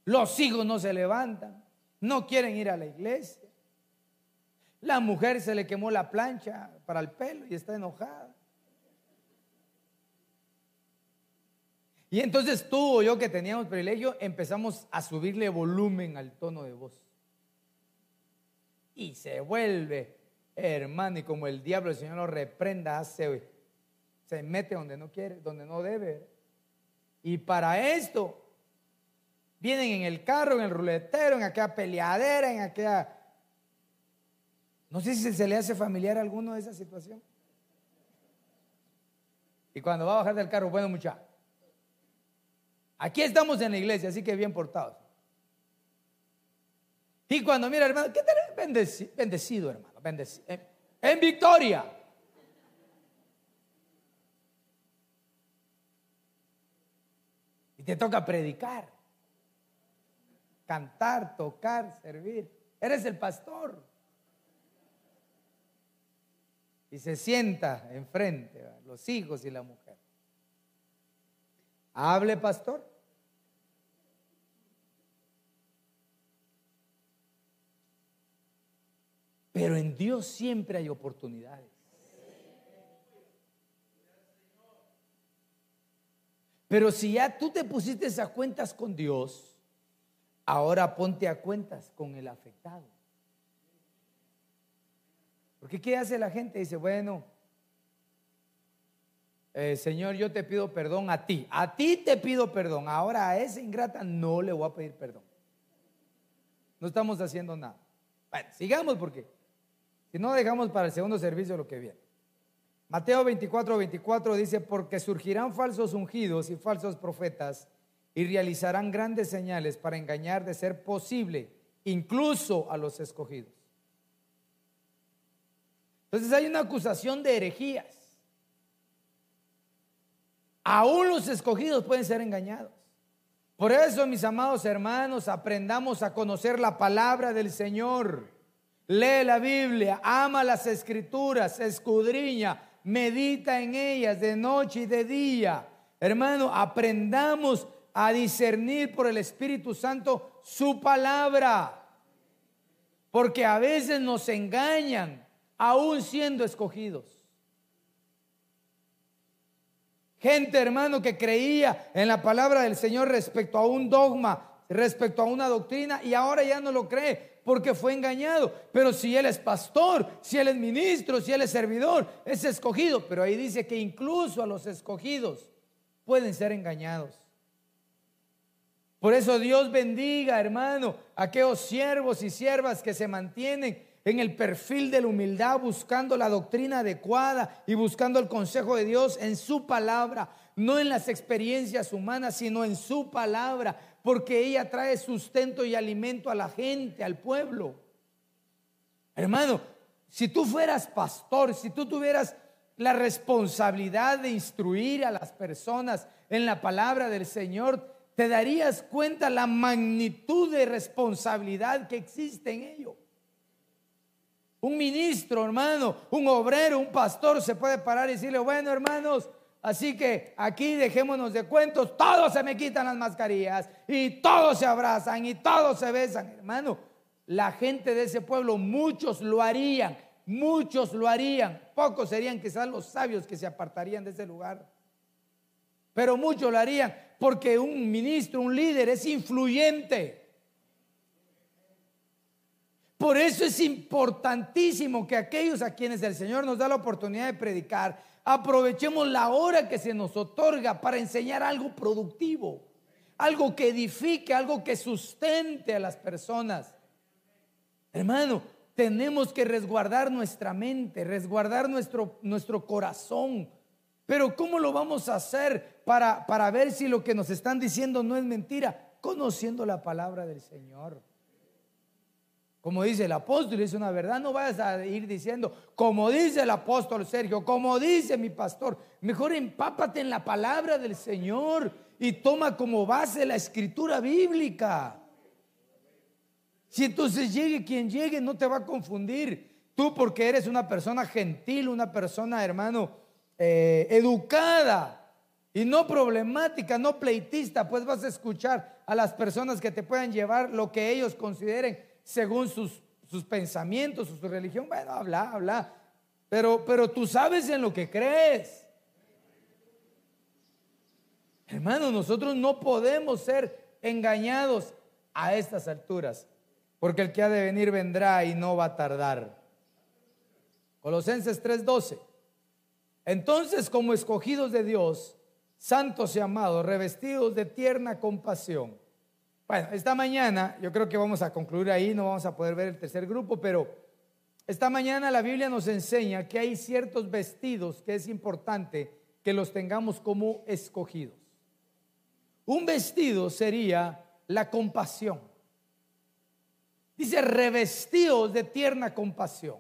Los hijos no se levantan, no quieren ir a la iglesia. La mujer se le quemó la plancha para el pelo y está enojada. Y entonces tú o yo que teníamos privilegio empezamos a subirle volumen al tono de voz. Y se vuelve, hermano, y como el diablo, el Señor lo reprenda, hace, se mete donde no quiere, donde no debe. Y para esto Vienen en el carro, en el ruletero, en aquella peleadera, en aquella... No sé si se le hace familiar a alguno de esa situación. Y cuando va a bajar del carro, bueno, mucha. Aquí estamos en la iglesia, así que bien portados. Y cuando mira, hermano, ¿qué tenés? Bendecido, bendecido hermano, bendecido. En, en victoria. Y te toca predicar, cantar, tocar, servir. Eres el pastor. Y se sienta enfrente, los hijos y la mujer. Hable, pastor. Pero en Dios siempre hay oportunidades. Pero si ya tú te pusiste a cuentas con Dios, ahora ponte a cuentas con el afectado. Porque ¿qué hace la gente? Dice, bueno, eh, Señor, yo te pido perdón a ti. A ti te pido perdón. Ahora a esa ingrata no le voy a pedir perdón. No estamos haciendo nada. Bueno, sigamos porque si no dejamos para el segundo servicio lo que viene. Mateo 24, 24 dice, porque surgirán falsos ungidos y falsos profetas y realizarán grandes señales para engañar de ser posible incluso a los escogidos. Entonces hay una acusación de herejías. Aún los escogidos pueden ser engañados. Por eso, mis amados hermanos, aprendamos a conocer la palabra del Señor. Lee la Biblia, ama las escrituras, escudriña, medita en ellas de noche y de día. Hermano, aprendamos a discernir por el Espíritu Santo su palabra. Porque a veces nos engañan, aún siendo escogidos. Gente, hermano, que creía en la palabra del Señor respecto a un dogma, respecto a una doctrina, y ahora ya no lo cree porque fue engañado. Pero si él es pastor, si él es ministro, si él es servidor, es escogido. Pero ahí dice que incluso a los escogidos pueden ser engañados. Por eso Dios bendiga, hermano, a aquellos siervos y siervas que se mantienen en el perfil de la humildad, buscando la doctrina adecuada y buscando el consejo de Dios en su palabra, no en las experiencias humanas, sino en su palabra porque ella trae sustento y alimento a la gente, al pueblo. Hermano, si tú fueras pastor, si tú tuvieras la responsabilidad de instruir a las personas en la palabra del Señor, te darías cuenta la magnitud de responsabilidad que existe en ello. Un ministro, hermano, un obrero, un pastor se puede parar y decirle, bueno, hermanos, Así que aquí dejémonos de cuentos, todos se me quitan las mascarillas y todos se abrazan y todos se besan, hermano. La gente de ese pueblo, muchos lo harían, muchos lo harían, pocos serían quizás los sabios que se apartarían de ese lugar. Pero muchos lo harían porque un ministro, un líder es influyente. Por eso es importantísimo que aquellos a quienes el Señor nos da la oportunidad de predicar, aprovechemos la hora que se nos otorga para enseñar algo productivo, algo que edifique, algo que sustente a las personas. Hermano, tenemos que resguardar nuestra mente, resguardar nuestro, nuestro corazón. Pero ¿cómo lo vamos a hacer para, para ver si lo que nos están diciendo no es mentira? Conociendo la palabra del Señor. Como dice el apóstol, es una verdad, no vayas a ir diciendo, como dice el apóstol Sergio, como dice mi pastor, mejor empápate en la palabra del Señor y toma como base la escritura bíblica. Si entonces llegue quien llegue, no te va a confundir. Tú porque eres una persona gentil, una persona, hermano, eh, educada y no problemática, no pleitista, pues vas a escuchar a las personas que te puedan llevar lo que ellos consideren según sus, sus pensamientos, su religión. Bueno, habla, habla. Pero, pero tú sabes en lo que crees. Hermano, nosotros no podemos ser engañados a estas alturas, porque el que ha de venir vendrá y no va a tardar. Colosenses 3:12. Entonces, como escogidos de Dios, santos y amados, revestidos de tierna compasión, bueno, esta mañana, yo creo que vamos a concluir ahí, no vamos a poder ver el tercer grupo, pero esta mañana la Biblia nos enseña que hay ciertos vestidos que es importante que los tengamos como escogidos. Un vestido sería la compasión. Dice revestidos de tierna compasión.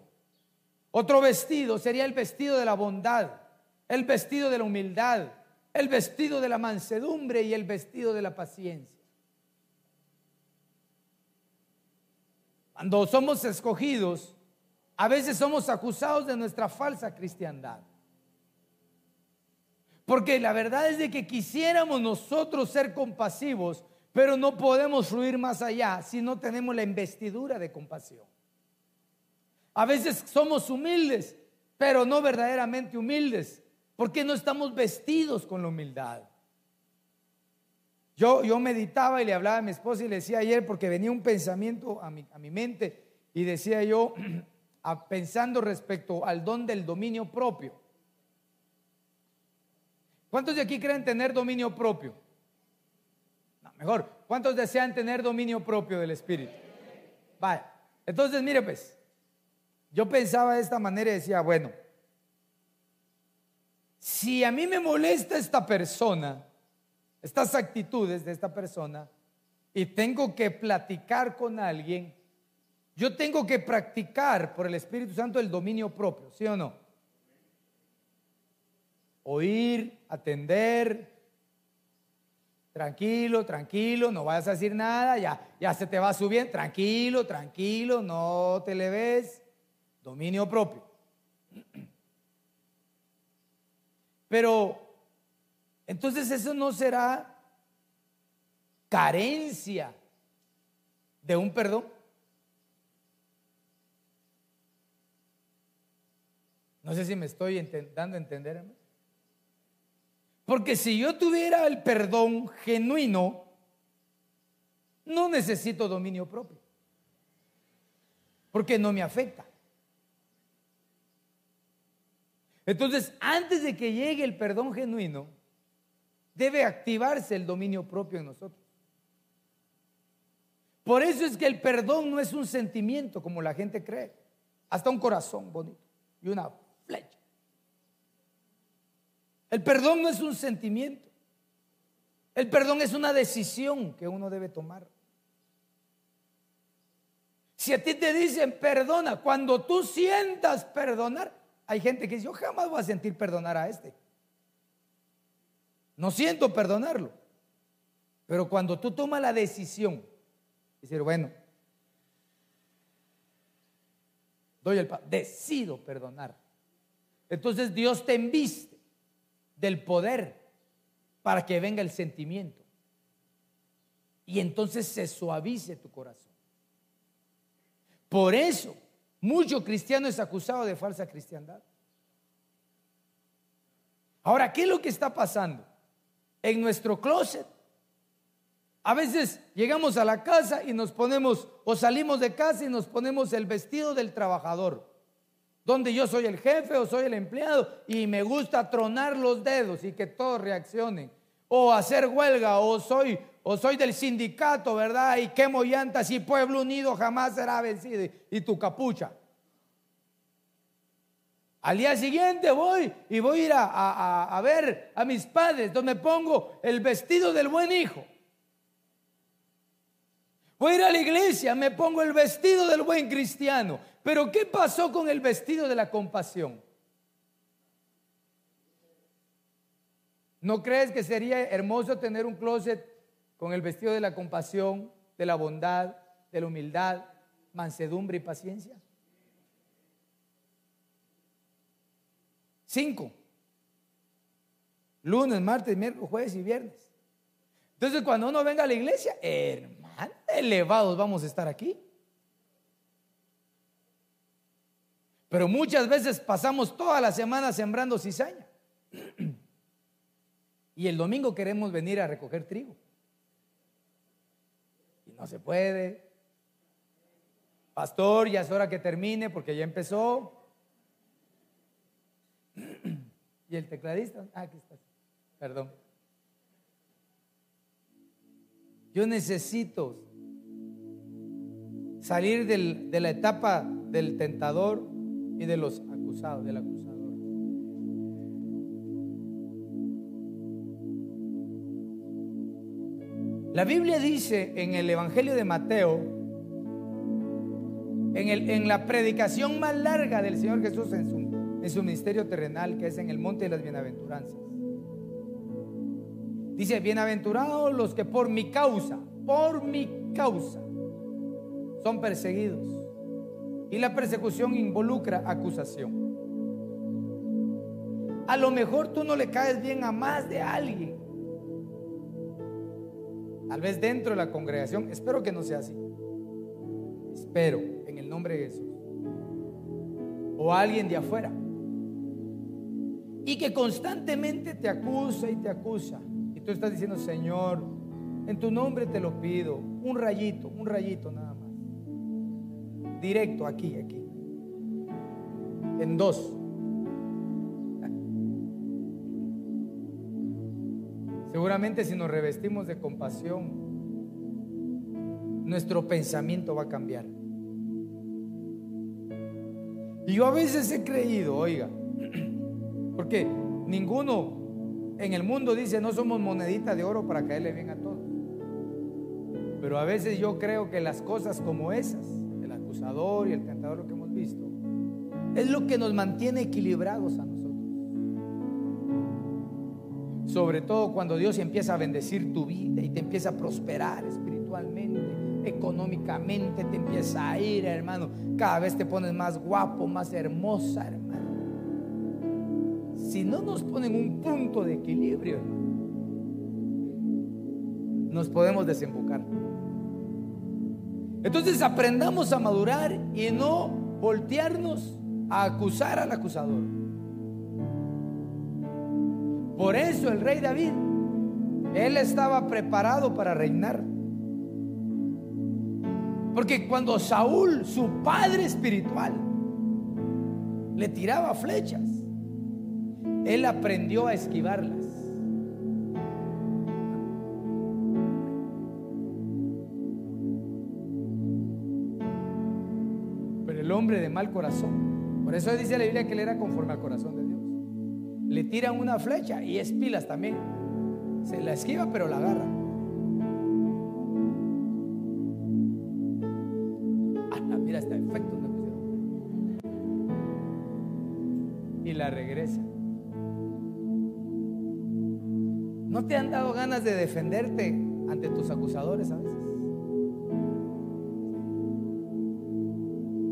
Otro vestido sería el vestido de la bondad, el vestido de la humildad, el vestido de la mansedumbre y el vestido de la paciencia. Cuando somos escogidos, a veces somos acusados de nuestra falsa cristiandad. Porque la verdad es de que quisiéramos nosotros ser compasivos, pero no podemos fluir más allá si no tenemos la investidura de compasión. A veces somos humildes, pero no verdaderamente humildes, porque no estamos vestidos con la humildad. Yo, meditaba y le hablaba a mi esposa y le decía ayer, porque venía un pensamiento a mi, a mi mente y decía yo, pensando respecto al don del dominio propio. ¿Cuántos de aquí creen tener dominio propio? No, mejor, ¿cuántos desean tener dominio propio del Espíritu? Vale, entonces mire pues, yo pensaba de esta manera y decía, bueno, si a mí me molesta esta persona, estas actitudes de esta persona y tengo que platicar con alguien, yo tengo que practicar por el Espíritu Santo el dominio propio, ¿sí o no? Oír, atender, tranquilo, tranquilo, no vayas a decir nada, ya, ya se te va subiendo, tranquilo, tranquilo, no te le ves, dominio propio. Pero entonces eso no será carencia de un perdón. No sé si me estoy dando a entender. Porque si yo tuviera el perdón genuino, no necesito dominio propio. Porque no me afecta. Entonces, antes de que llegue el perdón genuino, debe activarse el dominio propio en nosotros. Por eso es que el perdón no es un sentimiento como la gente cree, hasta un corazón bonito y una flecha. El perdón no es un sentimiento. El perdón es una decisión que uno debe tomar. Si a ti te dicen perdona, cuando tú sientas perdonar, hay gente que dice, yo jamás voy a sentir perdonar a este. No siento perdonarlo. Pero cuando tú tomas la decisión, decir, bueno, doy el decido perdonar. Entonces Dios te enviste del poder para que venga el sentimiento. Y entonces se suavice tu corazón. Por eso, mucho cristiano es acusado de falsa cristiandad. Ahora, ¿qué es lo que está pasando? En nuestro closet. A veces llegamos a la casa y nos ponemos, o salimos de casa y nos ponemos el vestido del trabajador, donde yo soy el jefe o soy el empleado y me gusta tronar los dedos y que todos reaccionen, o hacer huelga, o soy, o soy del sindicato, ¿verdad? Y quemo llantas y pueblo unido jamás será vencido, y tu capucha. Al día siguiente voy y voy a ir a, ver a mis padres, donde pongo el vestido del buen hijo. Voy a ir a la iglesia, me pongo el vestido del buen cristiano. Pero ¿qué pasó con el vestido de la compasión? ¿No crees que sería hermoso tener un closet con el vestido de la compasión, de la bondad, de la humildad, mansedumbre y paciencia? Cinco. Lunes, martes, miércoles, jueves y viernes. Entonces, cuando uno venga a la iglesia, hermano, elevados vamos a estar aquí. Pero muchas veces pasamos toda la semana sembrando cizaña. Y el domingo queremos venir a recoger trigo. Y no se puede. Pastor, ya es hora que termine porque ya empezó. ¿Y el tecladista? Ah, aquí estás. Perdón. Yo necesito salir del, de la etapa del tentador y de los acusados, del acusador. La Biblia dice en el Evangelio de Mateo, en, el, en la predicación más larga del Señor Jesús en su en su ministerio terrenal, que es en el monte de las bienaventuranzas. Dice, bienaventurados los que por mi causa, por mi causa, son perseguidos. Y la persecución involucra acusación. A lo mejor tú no le caes bien a más de alguien. Tal vez dentro de la congregación. Espero que no sea así. Espero, en el nombre de Jesús. O alguien de afuera. Y que constantemente te acusa y te acusa. Y tú estás diciendo, Señor, en tu nombre te lo pido. Un rayito, un rayito nada más. Directo aquí, aquí. En dos. Seguramente si nos revestimos de compasión, nuestro pensamiento va a cambiar. Y yo a veces he creído, oiga, porque ninguno en el mundo dice no somos monedita de oro para caerle bien a todos. Pero a veces yo creo que las cosas como esas, el acusador y el tentador, lo que hemos visto, es lo que nos mantiene equilibrados a nosotros. Sobre todo cuando Dios empieza a bendecir tu vida y te empieza a prosperar espiritualmente, económicamente, te empieza a ir, hermano. Cada vez te pones más guapo, más hermosa, hermano. Si no nos ponen un punto de equilibrio, nos podemos desembocar. Entonces aprendamos a madurar y no voltearnos a acusar al acusador. Por eso el rey David, él estaba preparado para reinar. Porque cuando Saúl, su padre espiritual, le tiraba flechas, él aprendió a esquivarlas. Pero el hombre de mal corazón, por eso dice la Biblia que él era conforme al corazón de Dios le tiran una flecha y es pilas también. Se la esquiva pero la agarra. Ah, mira, está efecto Y la regresa. Te han dado ganas de defenderte ante tus acusadores a veces?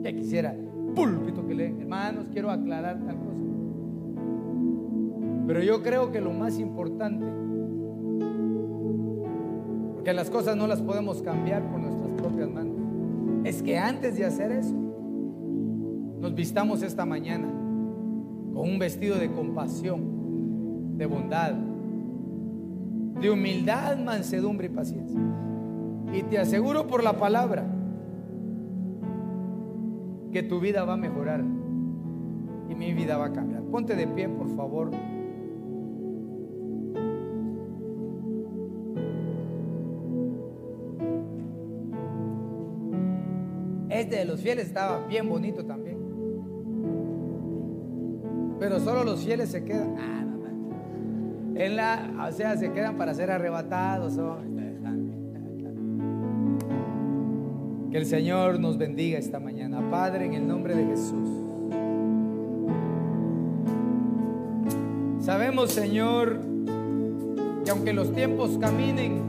Ya quisiera, púlpito que leen, hermanos, quiero aclarar tal cosa. Pero yo creo que lo más importante, porque las cosas no las podemos cambiar por nuestras propias manos, es que antes de hacer eso, nos vistamos esta mañana con un vestido de compasión, de bondad, de humildad, mansedumbre y paciencia. Y te aseguro por la palabra que tu vida va a mejorar y mi vida va a cambiar. Ponte de pie, por favor. Este de los fieles estaba bien bonito también. Pero solo los fieles se quedan. En la, o sea, se quedan para ser arrebatados. Que el Señor nos bendiga esta mañana. Padre, en el nombre de Jesús. Sabemos, Señor, que aunque los tiempos caminen,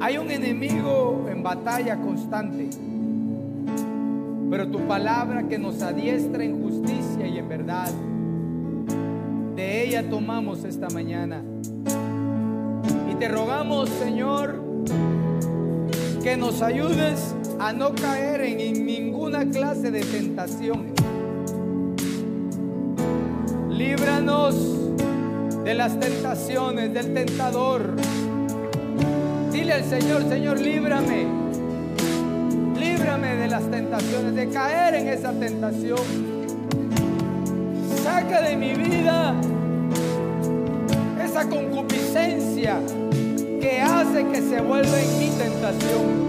hay un enemigo en batalla constante, pero tu palabra que nos adiestra en justicia y en verdad, de ella tomamos esta mañana. Y te rogamos, Señor, que nos ayudes a no caer en ninguna clase de tentación. Líbranos de las tentaciones del tentador Dile al Señor, Señor, líbrame. Líbrame de las tentaciones, de caer en esa tentación saca de mi vida esa concupiscencia que hace que se vuelva en mi tentación.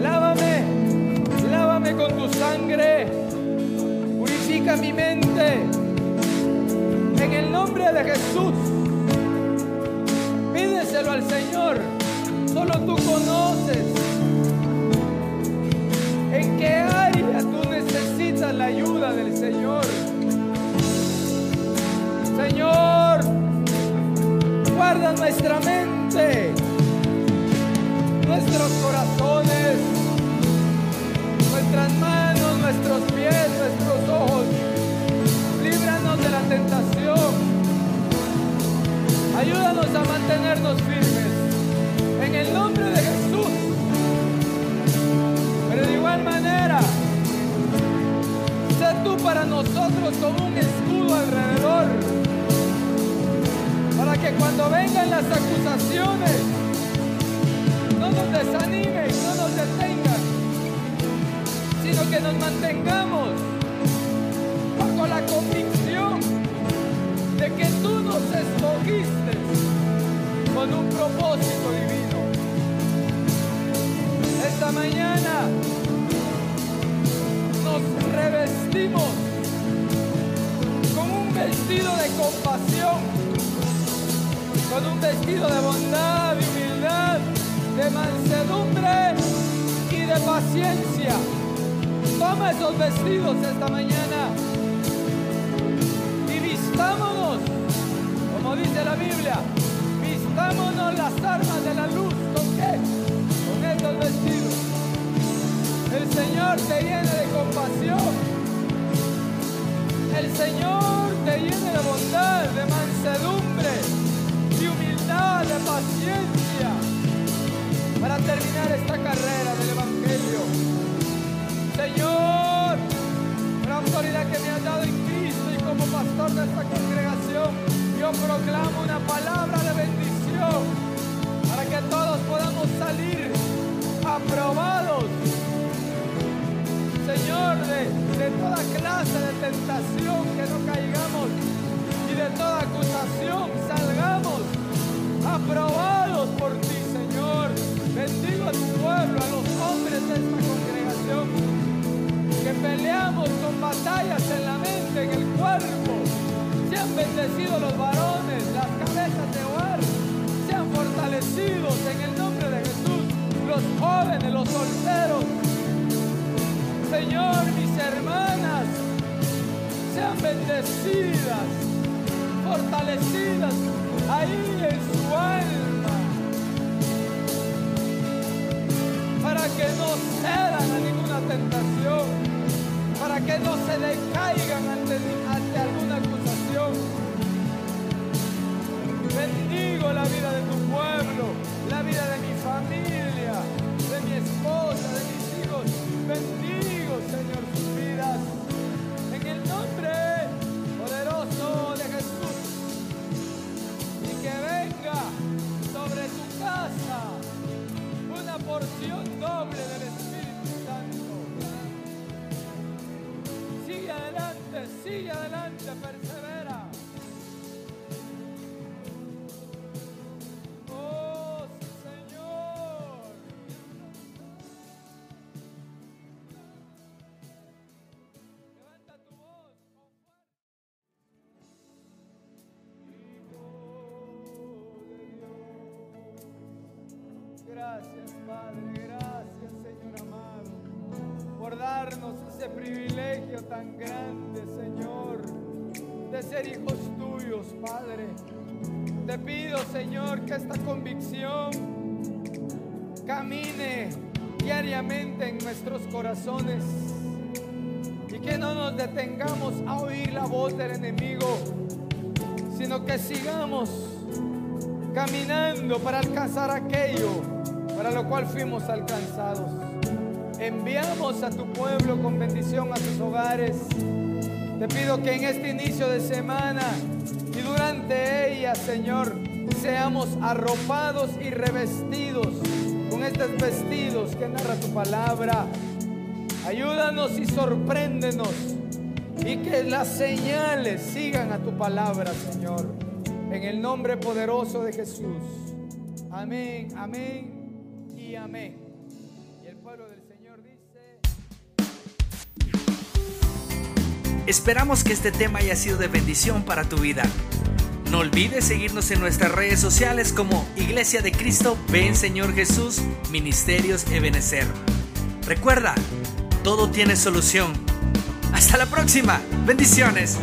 Lávame, lávame con tu sangre, purifica mi mente. En el nombre de Jesús, pídeselo al Señor, solo tú conoces en qué área tú necesitas la ayuda del Señor. Señor, guarda nuestra mente, nuestros corazones, nuestras manos, nuestros pies, nuestros ojos. Líbranos de la tentación. Ayúdanos a mantenernos firmes. En el nombre de Jesús. Pero de igual manera, sé tú para nosotros como un escudo alrededor. Que cuando vengan las acusaciones, no nos desanimen, no nos detengan, sino que nos mantengamos bajo la convicción de que tú nos escogiste con un propósito divino. Esta mañana nos revestimos con un vestido de compasión, con un vestido de bondad, de humildad, de mansedumbre y de paciencia. Toma esos vestidos esta mañana y vistámonos, como dice la Biblia, vistámonos las armas de la luz. ¿Con qué? Con estos vestidos. El Señor te llene de compasión. El Señor te llene de bondad, de mansedumbre, de paciencia, para terminar esta carrera del Evangelio. Señor, la autoridad que me has dado en Cristo y como pastor de esta congregación, yo proclamo una palabra de bendición para que todos podamos salir aprobados Señor, de, de, toda clase de tentación, que no caigamos y de toda acusación salgamos aprobados por ti, Señor. Bendigo a tu pueblo, a los hombres de esta congregación, que peleamos con batallas en la mente, en el cuerpo. Sean bendecidos los varones, las cabezas de hogar, sean fortalecidos en el nombre de Jesús, los jóvenes, los solteros Señor, mis hermanas sean bendecidas, fortalecidas ahí en su alma, para que no cedan a ninguna tentación, para que no se decaigan ante, ante alguna acusación. Bendigo la vida de tu pueblo, la vida de mi familia, de mi esposa, de mis hijos. Bendigo, Señor, sus vidas. En el nombre porción doble del Espíritu Santo. Sigue adelante, sigue adelante, persevera. Gracias, Padre, gracias, Señor amado, por darnos ese privilegio tan grande, Señor, de ser hijos tuyos, Padre. Te pido, Señor, que esta convicción camine diariamente en nuestros corazones y que no nos detengamos a oír la voz del enemigo, sino que sigamos caminando para alcanzar aquello para lo cual fuimos alcanzados. Enviamos a tu pueblo con bendición a sus hogares. Te pido que en este inicio de semana y durante ella, Señor, seamos arropados y revestidos con estos vestidos que narra tu palabra. Ayúdanos y sorpréndenos y que las señales sigan a tu palabra, Señor. En el nombre poderoso de Jesús. Amén, amén amén. Y el pueblo del Señor dice... Esperamos que este tema haya sido de bendición para tu vida. No olvides seguirnos en nuestras redes sociales como Iglesia de Cristo, Ven Señor Jesús, Ministerios Ebenecer. Recuerda, todo tiene solución. Hasta la próxima. Bendiciones.